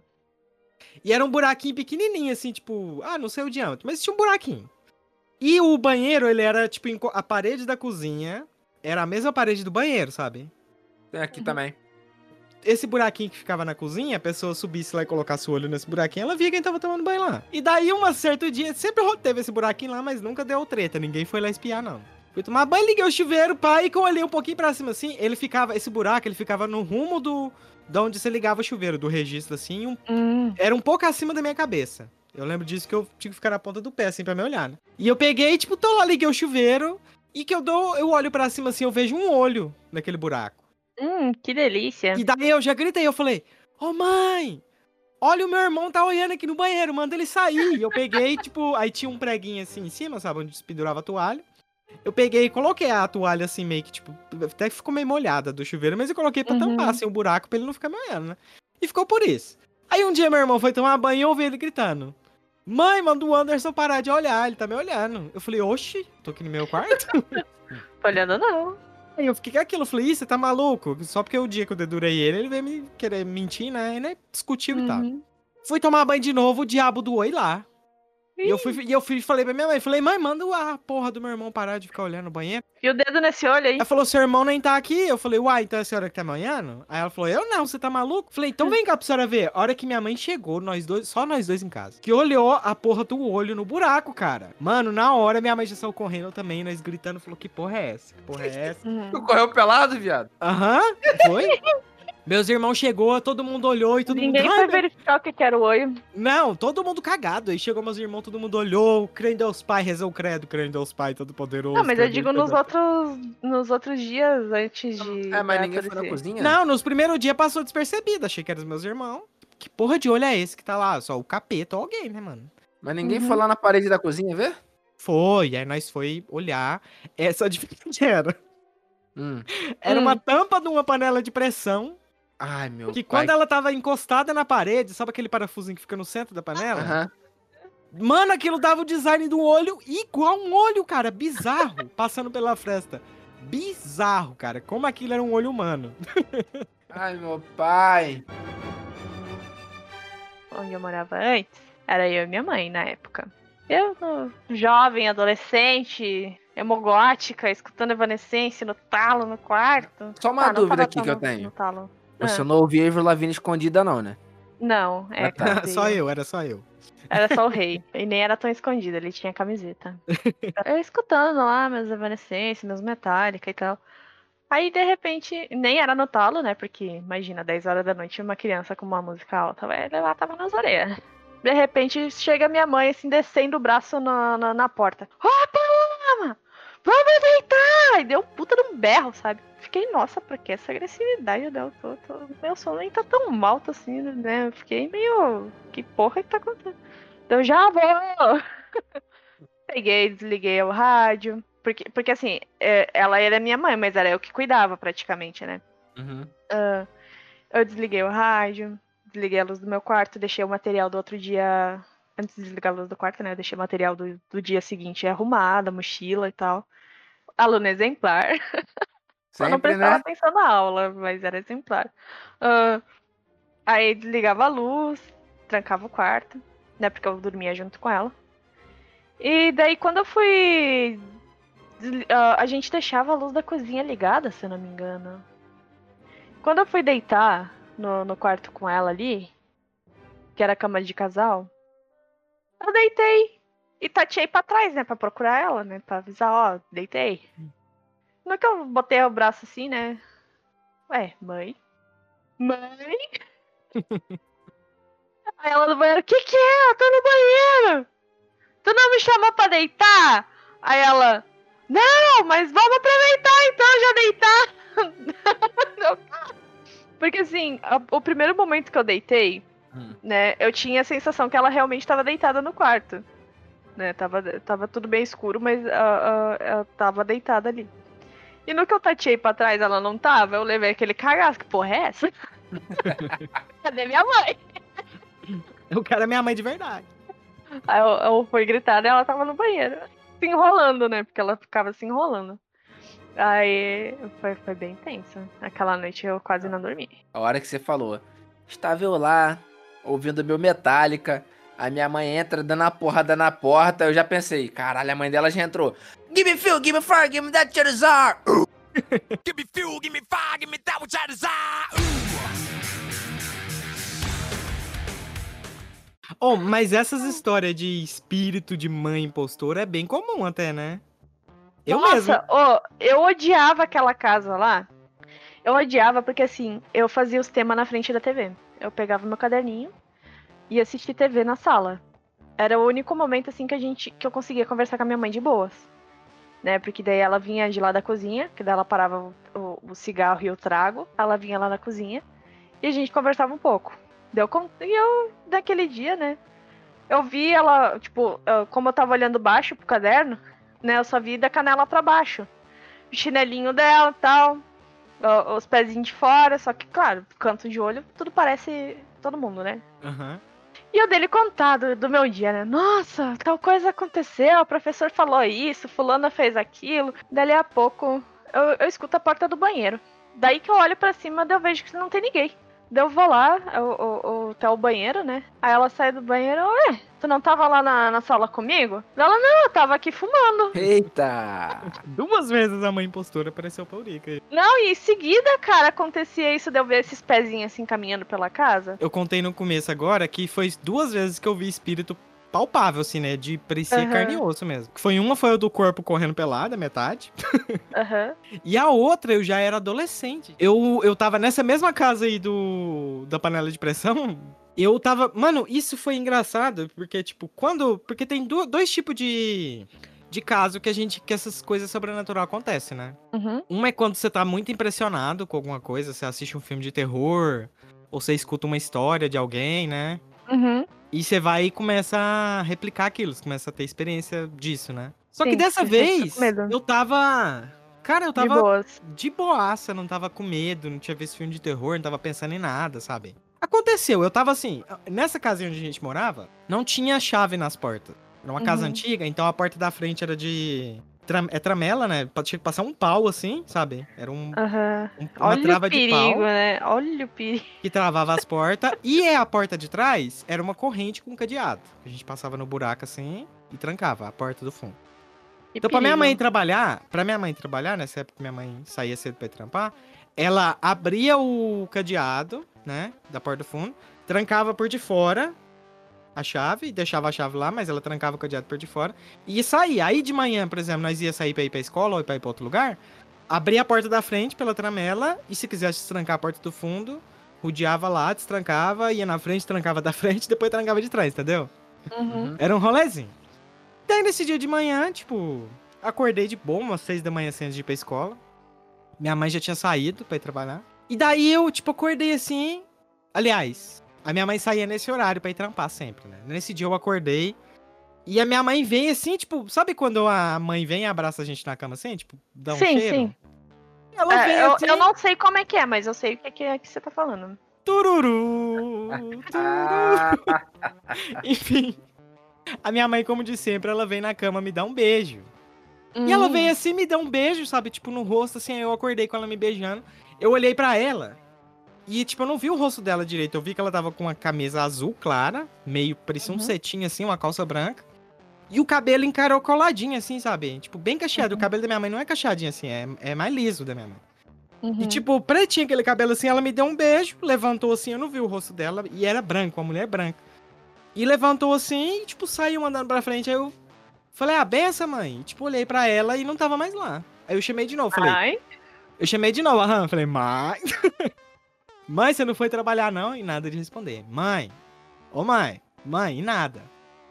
E era um buraquinho pequenininho, assim, tipo, ah, não sei o diâmetro, mas tinha um buraquinho. E o banheiro, ele era, tipo, a parede da cozinha era a mesma parede do banheiro, sabe? Tem aqui também. Esse buraquinho que ficava na cozinha, a pessoa subisse lá e colocasse o olho nesse buraquinho, ela via quem tava tomando banho lá. E daí, um certo dia, sempre teve esse buraquinho lá, mas nunca deu treta, ninguém foi lá espiar, não. Fui tomar banho, liguei o chuveiro, pai, e que eu olhei um pouquinho pra cima, assim, ele ficava, esse buraco, ele ficava no rumo do, de onde você ligava o chuveiro, do registro, assim, um Hum, era um pouco acima da minha cabeça. Eu lembro disso que eu tinha que ficar na ponta do pé, assim, pra me olhar, né? E eu peguei, tipo, tô lá, liguei o chuveiro, e que eu dou, eu olho pra cima, assim, eu vejo um olho naquele buraco. Hum, que delícia. E daí eu já gritei, eu falei, ô mãe, olha o meu irmão tá olhando aqui no banheiro, manda ele sair. Eu peguei, tipo, aí tinha um preguinho assim em cima, sabe, onde pendurava a toalha. Eu peguei e coloquei a toalha assim, meio que, tipo, até que ficou meio molhada do chuveiro, mas eu coloquei pra Uhum. tampar, assim, o buraco pra ele não ficar me olhando, né? E ficou por isso. Aí um dia meu irmão foi tomar banho e eu ouvi ele gritando. Mãe, manda o Anderson parar de olhar, ele tá me olhando. Eu falei, oxi, tô aqui no meu quarto? Tô olhando não. Aí eu fiquei com aquilo, falei, ih, você tá maluco? Só porque o dia que eu dedurei ele, ele veio me querer mentir, né? E né, discutiu e tal. Uhum. Fui tomar banho de novo, o diabo do oi lá. E eu fui, e eu fui falei pra minha mãe, falei, mãe, manda a porra do meu irmão parar de ficar olhando no banheiro. E o dedo nesse olho aí. Ela falou, seu irmão nem tá aqui. Eu falei, uai, então é a senhora que tá manhando? Aí ela falou, eu não, você tá maluco? Falei, então vem cá pra senhora ver. A hora que minha mãe chegou, nós dois, só nós dois em casa, que olhou a porra do olho no buraco, cara. Mano, na hora minha mãe já saiu correndo também, nós gritando, falou, que porra é essa? Que porra é essa? Hum. Tu correu pelado, viado? Aham, foi? Meus irmãos chegou, todo mundo olhou e todo Ninguém mundo. foi "Ai, meu verificar o que era o olho. Não, todo mundo cagado. Aí chegou meus irmãos, todo mundo olhou. Em Deus Pai, rezou o credo, em Deus Pai, todo poderoso. Não, mas eu digo nos outros, nos outros dias antes de. É, mas ninguém foi na cozinha? Não, nos primeiros dias passou despercebido. Achei que eram os meus irmãos. Que porra de olho é esse que tá lá? Só o capeta ou alguém, né, mano? Mas ninguém Uhum. foi lá na parede da cozinha ver? Foi, aí nós foi olhar. Essa diferente era. Hum. Era Hum. uma tampa de uma panela de pressão. Ai, meu Que pai. quando ela tava encostada na parede, sabe aquele parafusinho que fica no centro da panela? Aham. Mano, aquilo dava o design do olho igual um olho, cara. Bizarro. passando pela fresta. Bizarro, cara. Como aquilo era um olho humano. Ai, meu pai. Onde eu morava antes, era eu e minha mãe na época. Eu, jovem, adolescente, hemogótica, escutando Evanescence no talo no quarto. Só uma Tá, dúvida aqui que eu talo- tenho. Você Ah. não ouvia Avril Lavigne escondida, não, né? Não, é Ah, tá. só eu, era só eu. Era só o rei. E nem era tão escondido, ele tinha camiseta. Eu escutando lá meus Evanescence, meus Metallica e tal. Aí, de repente, nem era no talo, né? Porque, imagina, 10 horas da noite, uma criança com uma música alta, vai levar, tava nas orelhas. De repente, chega minha mãe, assim, descendo o braço na, na, na porta. Ó, Paloma! Vamos deitar! E deu um puta de um berro, sabe? Fiquei, nossa, por que essa agressividade dela? Tô, tô, meu sono nem tá tão alto assim, né? Eu Fiquei meio. Que porra que tá acontecendo? Então já vou! Peguei, desliguei o rádio. Porque, porque assim, é, ela era minha mãe, mas era eu que cuidava praticamente, né? Uhum. Ah, eu desliguei o rádio, desliguei a luz do meu quarto, deixei o material do outro dia. Antes de desligar a luz do quarto, né? Eu deixei o material do, do dia seguinte arrumado, a mochila e tal. Aluno exemplar. Só não Sempre, prestava né? atenção na aula, mas era exemplar. Ah, aí desligava a luz, trancava o quarto, né? Porque eu dormia junto com ela. E daí quando eu fui ah, a gente deixava a luz da cozinha ligada, se eu não me engano. Quando eu fui deitar no, no quarto com ela ali, que era a cama de casal, eu deitei e tateei pra trás, né? Pra procurar ela, né? Pra avisar, ó, deitei. No que eu botei o braço assim, né? Ué, mãe? Mãe? Aí ela no banheiro, que que é? Eu tô no banheiro! Tu não me chamou pra deitar? Aí ela, não, mas vamos aproveitar então já deitar. Porque assim, a- o primeiro momento que eu deitei, Hum. né, eu tinha a sensação que ela realmente estava deitada no quarto. Né, tava, tava tudo bem escuro, mas ah, ah, ela tava deitada ali. E no que eu tateei pra trás, ela não tava, eu levei aquele cagaço, que porra é essa? Cadê minha mãe? O cara é minha mãe de verdade. Aí eu, eu fui gritar e ela tava no banheiro. Se enrolando, né? Porque ela ficava se enrolando. Aí foi, foi bem tenso. Aquela noite eu quase não dormi. A hora que você falou, estava eu lá, ouvindo meu Metallica, a minha mãe entra dando a porrada na porta, eu já pensei, caralho, a mãe dela já entrou. Give me fuel, give me fire, give me that Charizard. Give me fuel, give me fire, give me that which I desire. Oh, mas essas histórias de espírito de mãe impostora é bem comum até, né? Eu mesmo. Nossa, ô, eu odiava aquela casa lá. Eu odiava porque assim, eu fazia os temas na frente da TV. Eu pegava meu caderninho e assistia TV na sala. Era o único momento assim que a gente que eu conseguia conversar com a minha mãe de boas. Né? Porque daí ela vinha de lá da cozinha, que daí ela parava o, o- cigarro e o trago. Ela vinha lá na cozinha e a gente conversava um pouco. Deu e eu naquele dia, né? Eu vi ela, tipo, eu- como eu tava olhando baixo pro caderno, né? Eu só vi da canela pra baixo. O chinelinho dela tal. Os pezinhos de fora, só que, claro, canto de olho, tudo parece todo mundo, né? Aham. E eu dele contar do, do meu dia, né? Nossa, tal coisa aconteceu, o professor falou isso, fulana fez aquilo. Dali a pouco, eu, eu escuto a porta do banheiro. Daí que eu olho pra cima, daí eu vejo que não tem ninguém. Daí eu vou lá, o, até o banheiro, né? Aí ela sai do banheiro, ué, tu não tava lá na, na sala comigo? Ela, não, eu tava aqui fumando. Eita! Duas vezes a mãe impostora apareceu pra Eurica. Não, e em seguida, cara, acontecia isso de eu ver esses pezinhos assim caminhando pela casa. Eu contei no começo agora que foi duas vezes que eu vi espírito palpável, assim, né? De parecer Aham. carne e osso mesmo. Foi uma foi o do corpo correndo pelado, a metade. Aham. E a outra eu já era adolescente. Eu, eu tava nessa mesma casa aí do da panela de pressão. Eu tava. Mano, isso foi engraçado, porque, tipo, quando. Porque tem du- dois tipos de. De caso que a gente. que essas coisas sobrenaturais acontecem, né? Uhum. Um é quando você tá muito impressionado com alguma coisa, você assiste um filme de terror, ou você escuta uma história de alguém, né? Uhum. E você vai e começa a replicar aquilo, você começa a ter experiência disso, né? Só que Sim, dessa sim, tô vez, eu tava. Cara, eu De tava boas. de boaça, não tava com medo, não tinha visto filme de terror, não tava pensando em nada, sabe? Aconteceu, eu tava assim, nessa casa onde a gente morava, não tinha chave nas portas. Era uma casa Uhum. antiga, então a porta da frente era de. Tra- É tramela, né? Tinha que passar um pau assim, sabe? Era um, Aham. um- uma Olha trava o de perigo, pau né? Olha o perigo. que travava as portas. e é a porta de trás era uma corrente com cadeado. A gente passava no buraco assim e trancava a porta do fundo. Que Então, pra minha mãe trabalhar, pra minha mãe trabalhar, nessa época minha mãe saía cedo pra trampar, ela abria o cadeado, né, da porta do fundo, trancava por de fora a chave, deixava a chave lá, mas ela trancava o cadeado por de fora e saía. Aí de manhã, por exemplo, nós ia sair pra ir pra escola ou pra ir pra outro lugar, abria a porta da frente pela tramela e se quisesse trancar a porta do fundo, rodeava lá, destrancava, ia na frente, trancava da frente, depois trancava de trás, entendeu? Uhum. Era um rolezinho. Daí nesse dia de manhã, tipo, acordei de boa, umas seis da manhã assim, antes de ir pra escola. Minha mãe já tinha saído pra ir trabalhar. E daí eu, tipo, acordei assim. Aliás, a minha mãe saía nesse horário pra ir trampar sempre, né? Nesse dia eu acordei. E a minha mãe vem assim, tipo, sabe quando a mãe vem e abraça a gente na cama assim? Tipo, dá um Sim, cheiro? sim. Ela É, vem eu, assim, eu não sei como é que é, mas eu sei o que, que é que você tá falando. tururu, tururu. Enfim. A minha mãe, como de sempre, ela vem na cama me dar um beijo. E ela Hum. veio assim, me deu um beijo, sabe? Tipo, no rosto, assim, aí eu acordei com ela me beijando. Eu olhei pra ela. E, tipo, eu não vi o rosto dela direito. Eu vi que ela tava com uma camisa azul clara, meio, parecia um Uhum. cetim, assim, uma calça branca. E o cabelo encaracoladinho, assim, sabe? Tipo, bem cacheado. O cabelo da minha mãe não é cacheadinho assim, é, é mais liso da minha mãe. Uhum. E, tipo, pretinho aquele cabelo assim, ela me deu um beijo, levantou assim, eu não vi o rosto dela, e era branco, uma mulher branca. E levantou assim e, tipo, saiu andando pra frente. Aí eu falei, ah, benção, mãe. E, tipo, olhei pra ela e não tava mais lá. Aí eu chamei de novo, falei, Ai, eu chamei de novo, aham, falei, mãe. mãe, você não foi trabalhar não? E nada de responder. Mãe, ô mãe, mãe, e nada.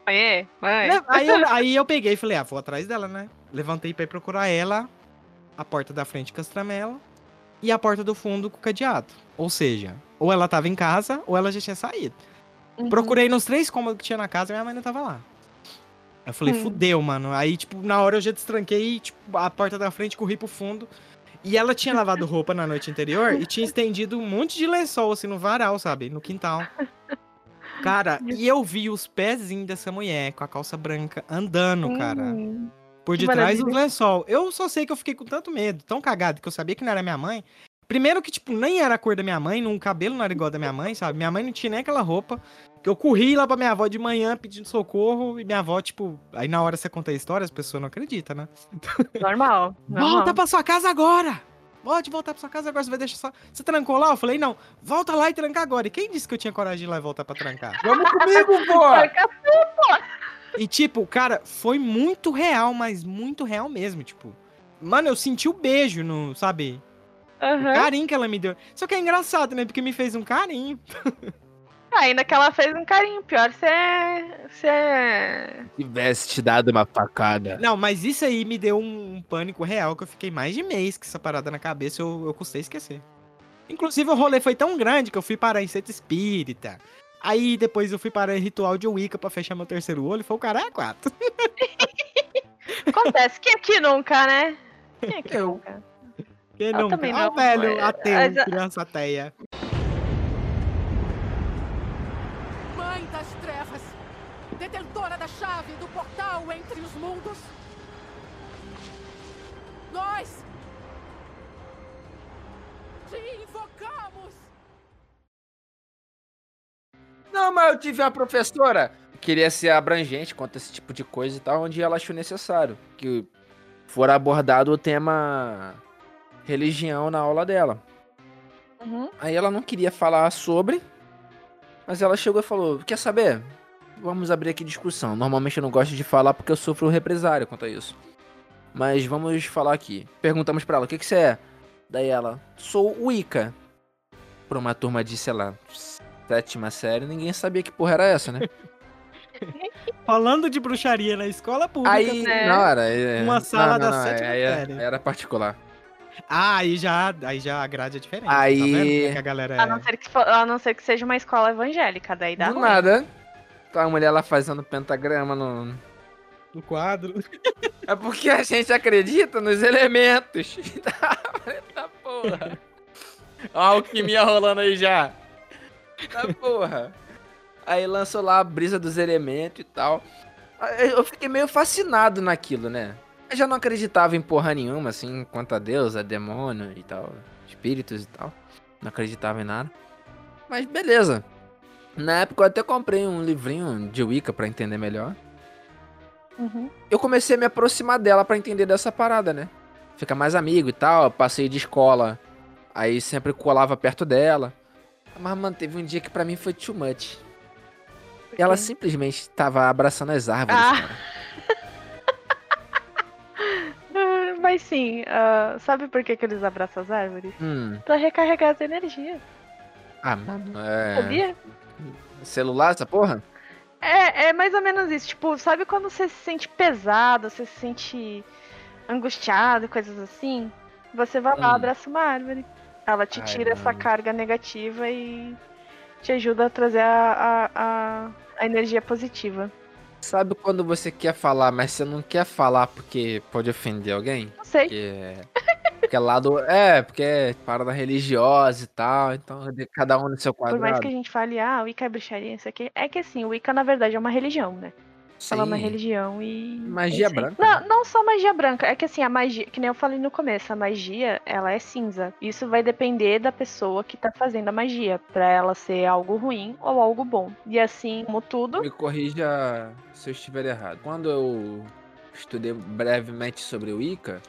mãe, mãe. Le- Aí eu, aí eu peguei e falei, ah, vou atrás dela, né? Levantei pra ir procurar ela, a porta da frente com as tramelas e a porta do fundo com o cadeado. Ou seja, ou ela tava em casa ou ela já tinha saído. Uhum. Procurei nos três cômodos que tinha na casa e minha mãe não tava lá. Eu falei, Hum. fudeu, mano. Aí, tipo, na hora eu já destranquei, tipo, a porta da frente, corri pro fundo. E ela tinha lavado roupa na noite anterior e tinha estendido um monte de lençol, assim, no varal, sabe? No quintal. Cara, e eu vi os pezinhos dessa mulher com a calça branca andando, cara. Hum. Por detrás do lençol. Eu só sei que eu fiquei com tanto medo, tão cagado, que eu sabia que não era minha mãe. Primeiro que, tipo, nem era a cor da minha mãe, não, o cabelo não era igual da minha mãe, sabe? Minha mãe não tinha nem aquela roupa. Que eu corri lá pra minha avó de manhã pedindo socorro e minha avó, tipo... Aí na hora você conta a história, as pessoas não acreditam, né? Normal. normal. Volta pra sua casa agora! Pode voltar pra sua casa agora, você vai deixar só... Você trancou lá? Eu falei, não, volta lá e tranca agora. E quem disse que eu tinha coragem de ir lá e voltar pra trancar? Vamos comigo, pô! E, tipo, cara, foi muito real, mas muito real mesmo, tipo. Mano, eu senti o beijo no, sabe? O Aham. carinho que ela me deu. Só que é engraçado, né? Porque me fez um carinho. Ainda que ela fez um carinho. Pior se é. Se é. Tivesse te dado uma facada. Não, mas isso aí me deu um, um pânico real que eu fiquei mais de mês com essa parada na cabeça, eu, eu custei esquecer. Inclusive, o rolê foi tão grande que eu fui parar em centro espírita. Aí depois eu fui parar em ritual de Wicca pra fechar meu terceiro olho. Foi o cara é quatro. Acontece. Quem aqui nunca, né? Quem aqui Eu. nunca? Quem Eu nunca? também Ah, não, velho, mas- ateu, mas- criança ateia. Mãe das trevas, detentora da chave do portal entre os mundos. Nós te invocamos. Não, mas eu tive uma professora que queria ser abrangente quanto a esse tipo de coisa e tal, onde ela achou necessário que for abordado o tema religião na aula dela. Uhum. Aí ela não queria falar sobre, mas ela chegou e falou: Quer saber? Vamos abrir aqui discussão. Normalmente eu não gosto de falar porque eu sofro represária quanto a isso. Mas vamos falar aqui. Perguntamos pra ela: O que, que você é? Daí ela: Sou Wicca. Pra uma turma de, sei lá, sétima série, ninguém sabia que porra era essa, né? Falando de bruxaria na escola pública. Aí, né? na hora. é- Uma sala não, não, da não, sétima aí era- série. Era particular. Ah, aí já, aí já a grade é diferente. Aí- Tá vendo? como é que a galera A, não é... ser que, a não ser que seja uma escola evangélica, daí dá Do ruim. nada. Tá a mulher lá fazendo pentagrama no. no quadro. É porque a gente acredita nos elementos. Tá porra. Ó a alquimia rolando aí já. Tá porra. Aí lançou lá a brisa dos elementos e tal. Eu fiquei meio fascinado naquilo, né? Eu já não acreditava em porra nenhuma, assim, quanto a Deus, a demônio e tal, espíritos e tal. Não acreditava em nada. Mas beleza. Na época eu até comprei um livrinho de Wicca pra entender melhor. Uhum. Eu comecei a me aproximar dela pra entender dessa parada, né? Ficar mais amigo e tal, passei de escola. Aí sempre colava perto dela. Mas, mano, teve um dia que pra mim foi too much. Ela simplesmente tava abraçando as árvores, Ah. cara. Mas sim, ah, sabe por que, que eles abraçam as árvores? Hum. Pra recarregar as energias. Ah, mano, é. Sabia? Celular, essa porra? É, é mais ou menos isso. Tipo, sabe quando você se sente pesado, você se sente angustiado, coisas assim? Você vai lá, Hum. abraça uma árvore. Ela te Ai, tira essa mano. carga negativa e te ajuda a trazer a, a, a, a energia positiva. Sabe quando você quer falar, mas você não quer falar porque pode ofender alguém? Não sei. Porque. Porque é lado. É, porque é parada religiosa e tal. Então, cada um no seu Por mais quadrado. que a gente fale, ah, Wicca é bruxaria, isso aqui. É que assim, o Wicca na verdade é uma religião, né? Ela é uma religião e. Magia é branca, né? Não, não só magia branca. É que assim, a magia, que nem eu falei no começo, a magia, ela é cinza. Isso vai depender da pessoa que tá fazendo a magia, pra ela ser algo ruim ou algo bom. E assim, como tudo, Me corrija se eu estiver errado. Quando eu estudei brevemente sobre o Ica,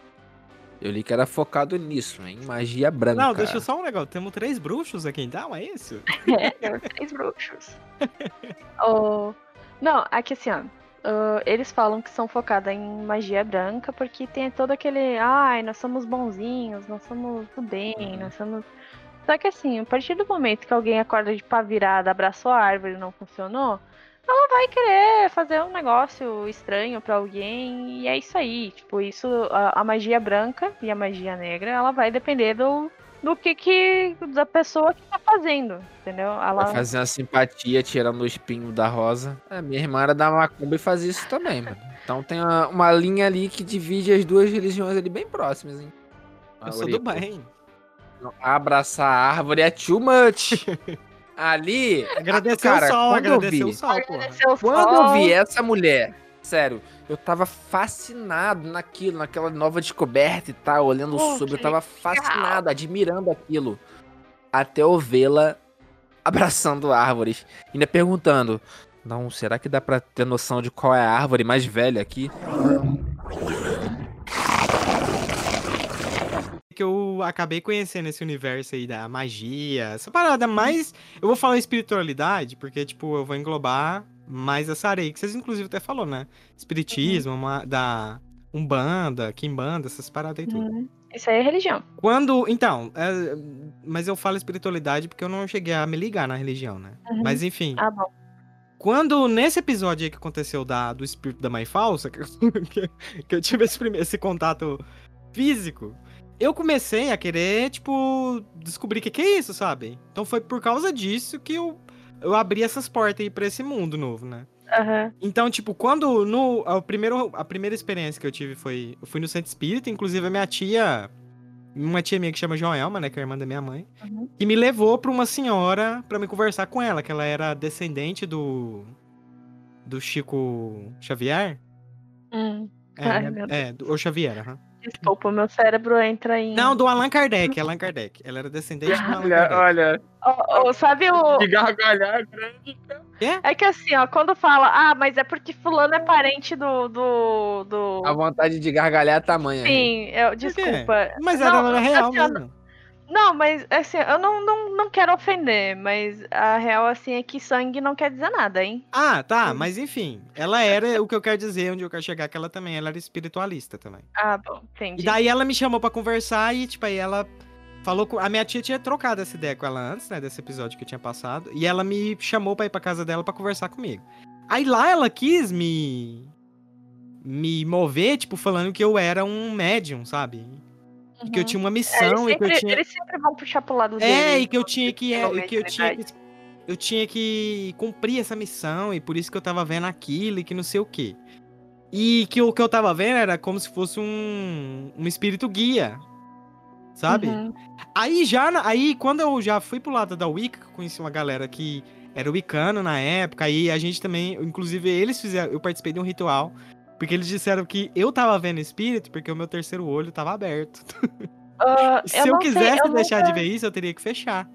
eu li que era focado nisso, em magia branca. Não, deixa eu só um negócio. Temos três bruxos aqui então, é isso? É, temos três bruxos. Oh, Não, aqui assim, ó. Ah, eles falam que são focados em magia branca porque tem todo aquele. Ai, nós somos bonzinhos, nós somos do bem, nós somos. Só que assim, a partir do momento que alguém acorda de pá virada, abraçou a árvore e não funcionou, ela vai querer fazer um negócio estranho pra alguém e é isso aí. Tipo, isso, a, a magia branca e a magia negra, ela vai depender do, do que que. da pessoa que tá fazendo, entendeu? Ela. Vai fazer uma simpatia tirando o espinho da rosa. A minha irmã era da macumba e fazia isso também, mano. Então tem uma, uma linha ali que divide as duas religiões ali bem próximas, hein? Eu sou do bem. Abraçar a árvore é too much. ali. Agradecer cara, o sol, quando eu agradecer vi- o sol, o Quando eu vi essa mulher, sério, eu tava fascinado naquilo, naquela nova descoberta e tal, olhando Pô, sobre, eu tava fascinado, admirando aquilo. Até eu vê-la abraçando árvores, ainda perguntando: Não, será que dá pra ter noção de qual é a árvore mais velha aqui? que eu acabei conhecendo esse universo aí da magia, essa parada mais. Eu vou falar espiritualidade, porque, tipo, eu vou englobar mais essa areia, que vocês inclusive até falou, né? Espiritismo, uma- da Umbanda, Kimbanda, essas paradas aí tudo. Uhum. Isso aí é religião. Quando. Então, é, mas eu falo espiritualidade porque eu não cheguei a me ligar na religião, né? Uhum. Mas enfim. Ah, bom. Quando, nesse episódio aí que aconteceu da, do espírito da mãe falsa, que, que- que eu tive esse, primeiro, esse contato físico, eu comecei a querer, tipo, descobrir o que, que é isso, sabe? Então foi por causa disso que eu, eu abri essas portas aí pra esse mundo novo, né? Aham. Então, tipo, quando no a, primeiro, a primeira experiência que eu tive foi. Eu fui no centro espírita, inclusive a minha tia. Uma tia minha que chama Joelma, né? Que é a irmã da minha mãe. Uhum. Que me levou pra uma senhora pra me conversar com ela, que ela era descendente do. Do Chico Xavier. Hum. É, Ai, meu é do, o Xavier, aham. Desculpa, o meu cérebro entra em. Não, do Allan Kardec, Allan Kardec. Ela era descendente do Allan Olha, Kardec. olha, Ô, ô, sabe o. de gargalhar grande. É que assim, ó, quando fala, ah, mas é porque fulano é parente do. do. do... A vontade de gargalhar é tamanha. Sim, eu, Por quê? desculpa. Mas Não, era real assim, mesmo. Não, mas assim, eu não, não, não quero ofender, mas a real assim é que sangue não quer dizer nada, hein? Ah, tá, mas enfim. Ela era o que eu quero dizer, onde eu quero chegar, que ela também ela era espiritualista também. Ah, bom, entendi. E daí ela me chamou pra conversar e, tipo, aí ela falou com. A minha tia tinha trocado essa ideia com ela antes, né? Desse episódio que eu tinha passado. E ela me chamou pra ir pra casa dela pra conversar comigo. Aí lá ela quis me. Me mover, tipo, falando que eu era um médium, sabe? E que eu Uhum. tinha uma É, missão eles, e que eu sempre, tinha. eles sempre vão puxar pro lado É, deles, e que eu tinha que. É, e que eu tinha que. Eu tinha que cumprir essa missão e por isso que eu tava vendo aquilo e que não sei o quê. E que o que eu tava vendo era como se fosse um, um espírito guia. Sabe? Uhum. Aí já, aí quando eu já fui pro lado da Wicca, conheci uma galera que era wicano na época, aí a gente também, inclusive eles fizeram, eu participei de um ritual, porque eles disseram que eu tava vendo espírito porque o meu terceiro olho tava aberto. Ah, Se eu, sei, quisesse eu deixar nunca- de ver isso, eu teria que fechar.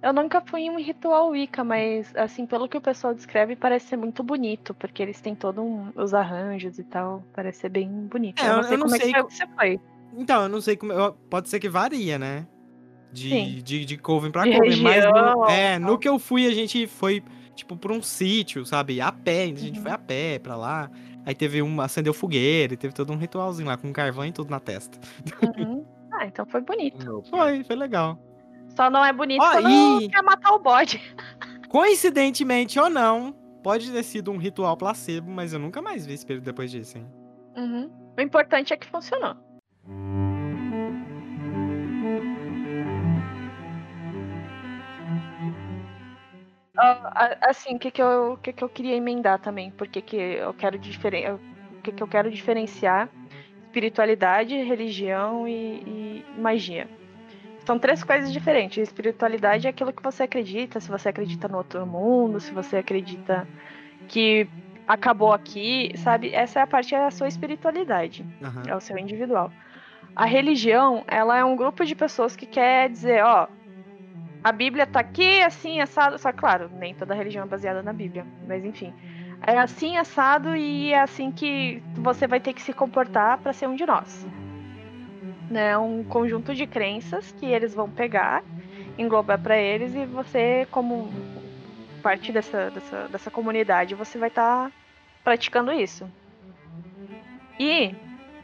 Eu nunca fui em um ritual Wicca, mas assim, pelo que o pessoal descreve, parece ser muito bonito, porque eles têm todos os arranjos e tal, parece ser bem bonito. É, eu não eu- sei eu não como sei é que você foi. Então, eu não sei como. eu- Pode ser que varia, né? De, Sim. de, de Coven pra De Coven. Mas no, região, é, no que eu fui, a gente foi, tipo, pra um sítio, sabe? A pé. A gente Uhum. foi a pé pra lá. Aí teve um. Acendeu fogueira, e teve todo um ritualzinho lá, com carvão e tudo na testa. Uhum. Ah, então foi bonito. Foi, foi legal. Só não é bonito Ó, quando e- quer matar o bode. Coincidentemente ou não, pode ter sido um ritual placebo, mas eu nunca mais vi espírito depois disso, hein? Uhum. O importante é que funcionou. Assim, o que, que, eu, que, que eu queria emendar também? Porque que eu quero diferen... que, que eu quero diferenciar espiritualidade, religião e, e magia. São três coisas diferentes. Espiritualidade é aquilo que você acredita, se você acredita no outro mundo, se você acredita que acabou aqui, sabe? Essa é a parte da sua espiritualidade, Aham. é o seu individual. A religião, ela é um grupo de pessoas que quer dizer, ó, a Bíblia tá aqui, assim, assado. Só claro, nem toda religião é baseada na Bíblia, mas enfim. É assim, assado, e é assim que você vai ter que se comportar para ser um de nós. Né? Um conjunto de crenças que eles vão pegar, englobar para eles, e você, como parte dessa, dessa, dessa comunidade, você vai estar praticando isso. E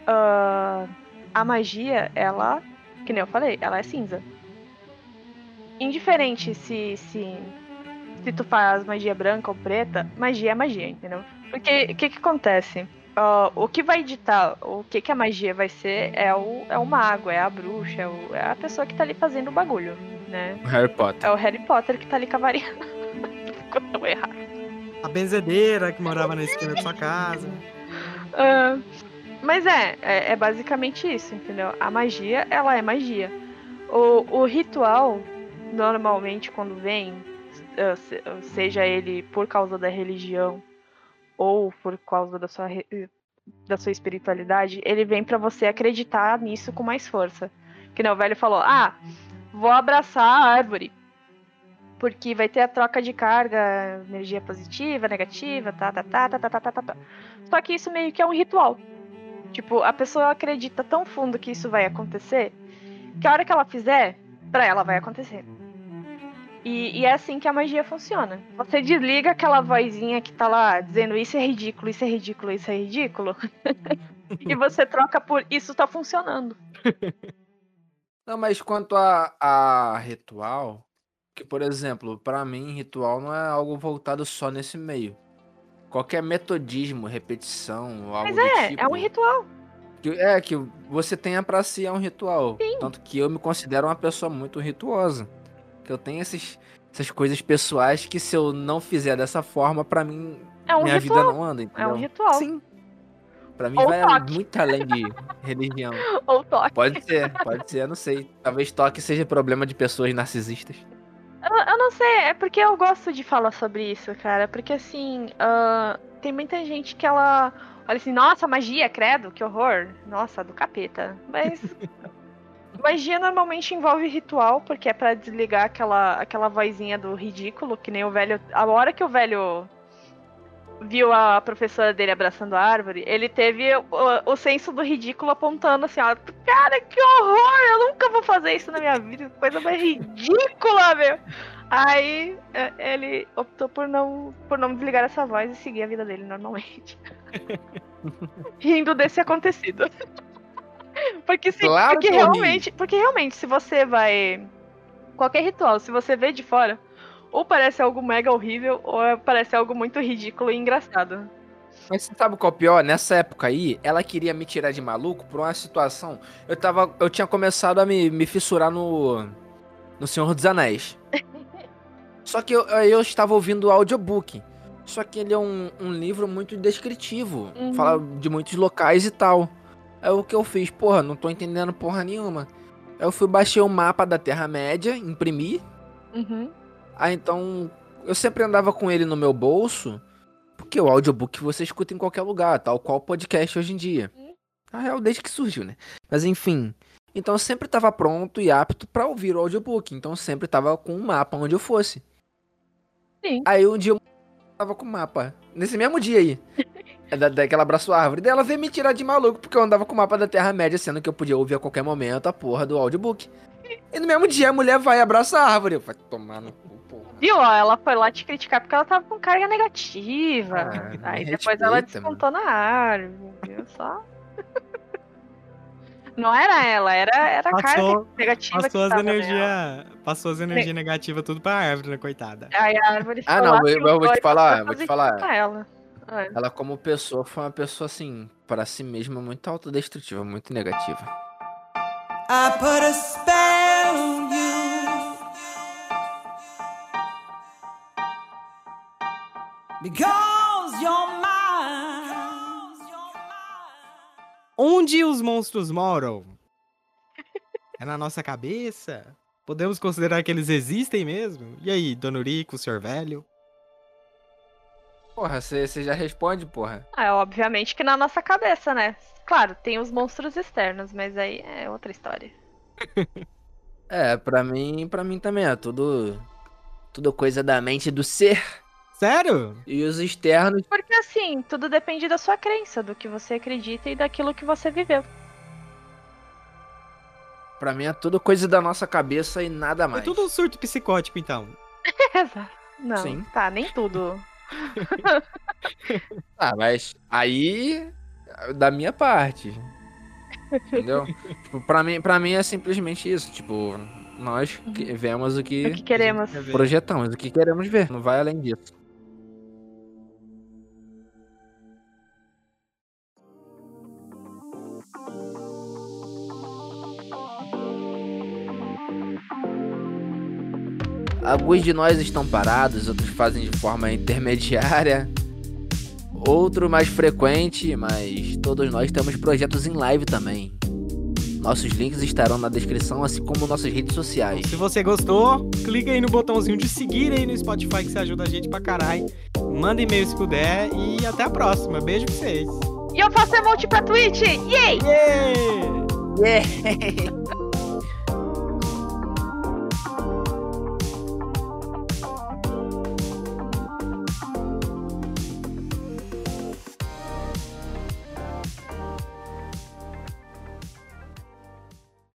ah, a magia, ela, que nem eu falei, ela é cinza. Indiferente se, se, se tu faz magia branca ou preta, magia é magia, entendeu? Porque o que que acontece? Ó, o que vai ditar o que que a magia vai ser é o, é o mago, é a bruxa, é, o- é a pessoa que tá ali fazendo o bagulho, né? Harry Potter. É o Harry Potter que tá ali com a varinha. Ficou tão errado. A benzedeira que morava na esquina da sua casa. Ah, mas é, é, é basicamente isso, entendeu? A magia, ela é magia. O, o ritual, normalmente, quando vem, se- seja ele por causa da religião ou por causa da sua, da sua espiritualidade, ele vem pra você acreditar nisso com mais força. Que nem o velho falou: ah, vou abraçar a árvore. Porque vai ter a troca de carga, energia positiva, negativa, tá, tá, tá, tá, tá, tá, tá, tá, tá. Só que isso meio que é um ritual. Tipo, a pessoa acredita tão fundo que isso vai acontecer, que a hora que ela fizer, pra ela vai acontecer. E, e é assim que a magia funciona. Você desliga aquela vozinha que tá lá dizendo isso é ridículo, isso é ridículo, isso é ridículo. e você troca por isso tá funcionando. Não, mas quanto a, a ritual, que por exemplo, pra mim, ritual não é algo voltado só nesse meio. Qualquer metodismo, repetição, algo Mas é, tipo. é um ritual. Que- é, que você tenha pra si é um ritual. Tanto que eu me considero uma pessoa muito rituosa. Que eu tenho esses, essas coisas pessoais que se eu não fizer dessa forma, pra mim, É um minha ritual. vida não anda, É entendeu? um ritual. Sim. Pra mim Ou vai toque. muito além de religião. Ou toque. Pode ser, pode ser, eu não sei. Talvez toque seja problema de pessoas narcisistas. Eu, eu não sei, é porque eu gosto de falar sobre isso, cara. Porque assim, ah, tem muita gente que ela olha assim, nossa, magia, credo, que horror. Nossa, do capeta. Mas magia normalmente envolve ritual, porque é pra desligar aquela, aquela vozinha do ridículo, que nem o velho. A hora que o velho viu a professora dele abraçando a árvore, ele teve o, o senso do ridículo apontando assim, ó, cara, que horror! Eu nunca vou fazer isso na minha vida, que coisa mais ridícula, meu! Aí é, ele optou por não, por não desligar essa voz e seguir a vida dele normalmente. Rindo desse acontecido. porque se, Claro porque realmente, porque realmente se você vai qualquer ritual, se você vê de fora, ou parece algo mega horrível ou é- parece algo muito ridículo e engraçado. Mas você sabe qual é o pior? Nessa época aí, ela queria me tirar de maluco por uma situação. Eu tava. Eu tinha começado a me, me fissurar no. No Senhor dos Anéis. Só que eu, eu estava ouvindo o audiobook. Só que ele é um, um livro muito descritivo. Uhum. Fala de muitos locais e tal. Aí o que eu fiz? Porra, não tô entendendo porra nenhuma. Eu fui baixei o mapa da Terra-média, imprimi. Uhum. Ah, então eu sempre andava com ele no meu bolso, porque o audiobook você escuta em qualquer lugar, tal qual o podcast hoje em dia. Na real, desde que surgiu, né? Mas enfim. Então eu sempre estava pronto e apto pra ouvir o audiobook. Então eu sempre tava com um mapa onde eu fosse. Sim. Aí um dia eu tava com o mapa. Nesse mesmo dia aí. É da, daquela abraço árvore. Daí ela veio me tirar de maluco porque eu andava com o mapa da Terra-média, sendo que eu podia ouvir a qualquer momento a porra do audiobook. E no mesmo dia a mulher vai e abraça a árvore. Eu falei, tomar no cu, porra. Viu? Ela foi lá te criticar porque ela tava com carga negativa. Ah, Aí depois ela respeita, descontou na árvore, viu? Só. Não era ela, era, era a Passou- carga negativa Passou que as energias. Passou as energias negativas tudo pra árvore, né, coitada. Aí a árvore Ah, não, lá, eu- eu vou te falar, vou te falar. pra ela. É. Ela, como pessoa, foi uma pessoa assim, para si mesma, muito autodestrutiva, muito negativa. I put a spell on you because you're mine. Onde os monstros moram? É na nossa cabeça? Podemos considerar que eles existem mesmo? E aí, Dona Urico, Sr. Velho? Porra, você já responde, porra. Ah, é obviamente que na nossa cabeça, né? Claro, tem os monstros externos, mas aí é outra história. É, pra mim, pra mim também é tudo. Tudo coisa da mente do ser. Sério? E os externos. Porque assim, tudo depende da sua crença, do que você acredita e daquilo que você viveu. Pra mim é tudo coisa da nossa cabeça e nada É mais. tudo um surto psicótico, então. Exato. Não, Sim. tá, nem tudo. Ah, mas aí. Da minha parte. Entendeu? tipo, pra mim, pra mim é simplesmente isso. Tipo, nós que- vemos o que, O que queremos. Projetamos, o que queremos ver. Não vai além disso. Alguns de nós estão parados, outros fazem de forma intermediária, outro mais frequente, mas todos nós temos projetos em live também. Nossos links estarão na descrição, assim como nossas redes sociais. Se você gostou, clica aí no botãozinho de seguir aí no Spotify que você ajuda a gente pra caralho. Manda e-mail se puder e até a próxima. Beijo pra vocês. E eu faço emote pra Twitch! Yay! Yeah! Yeah!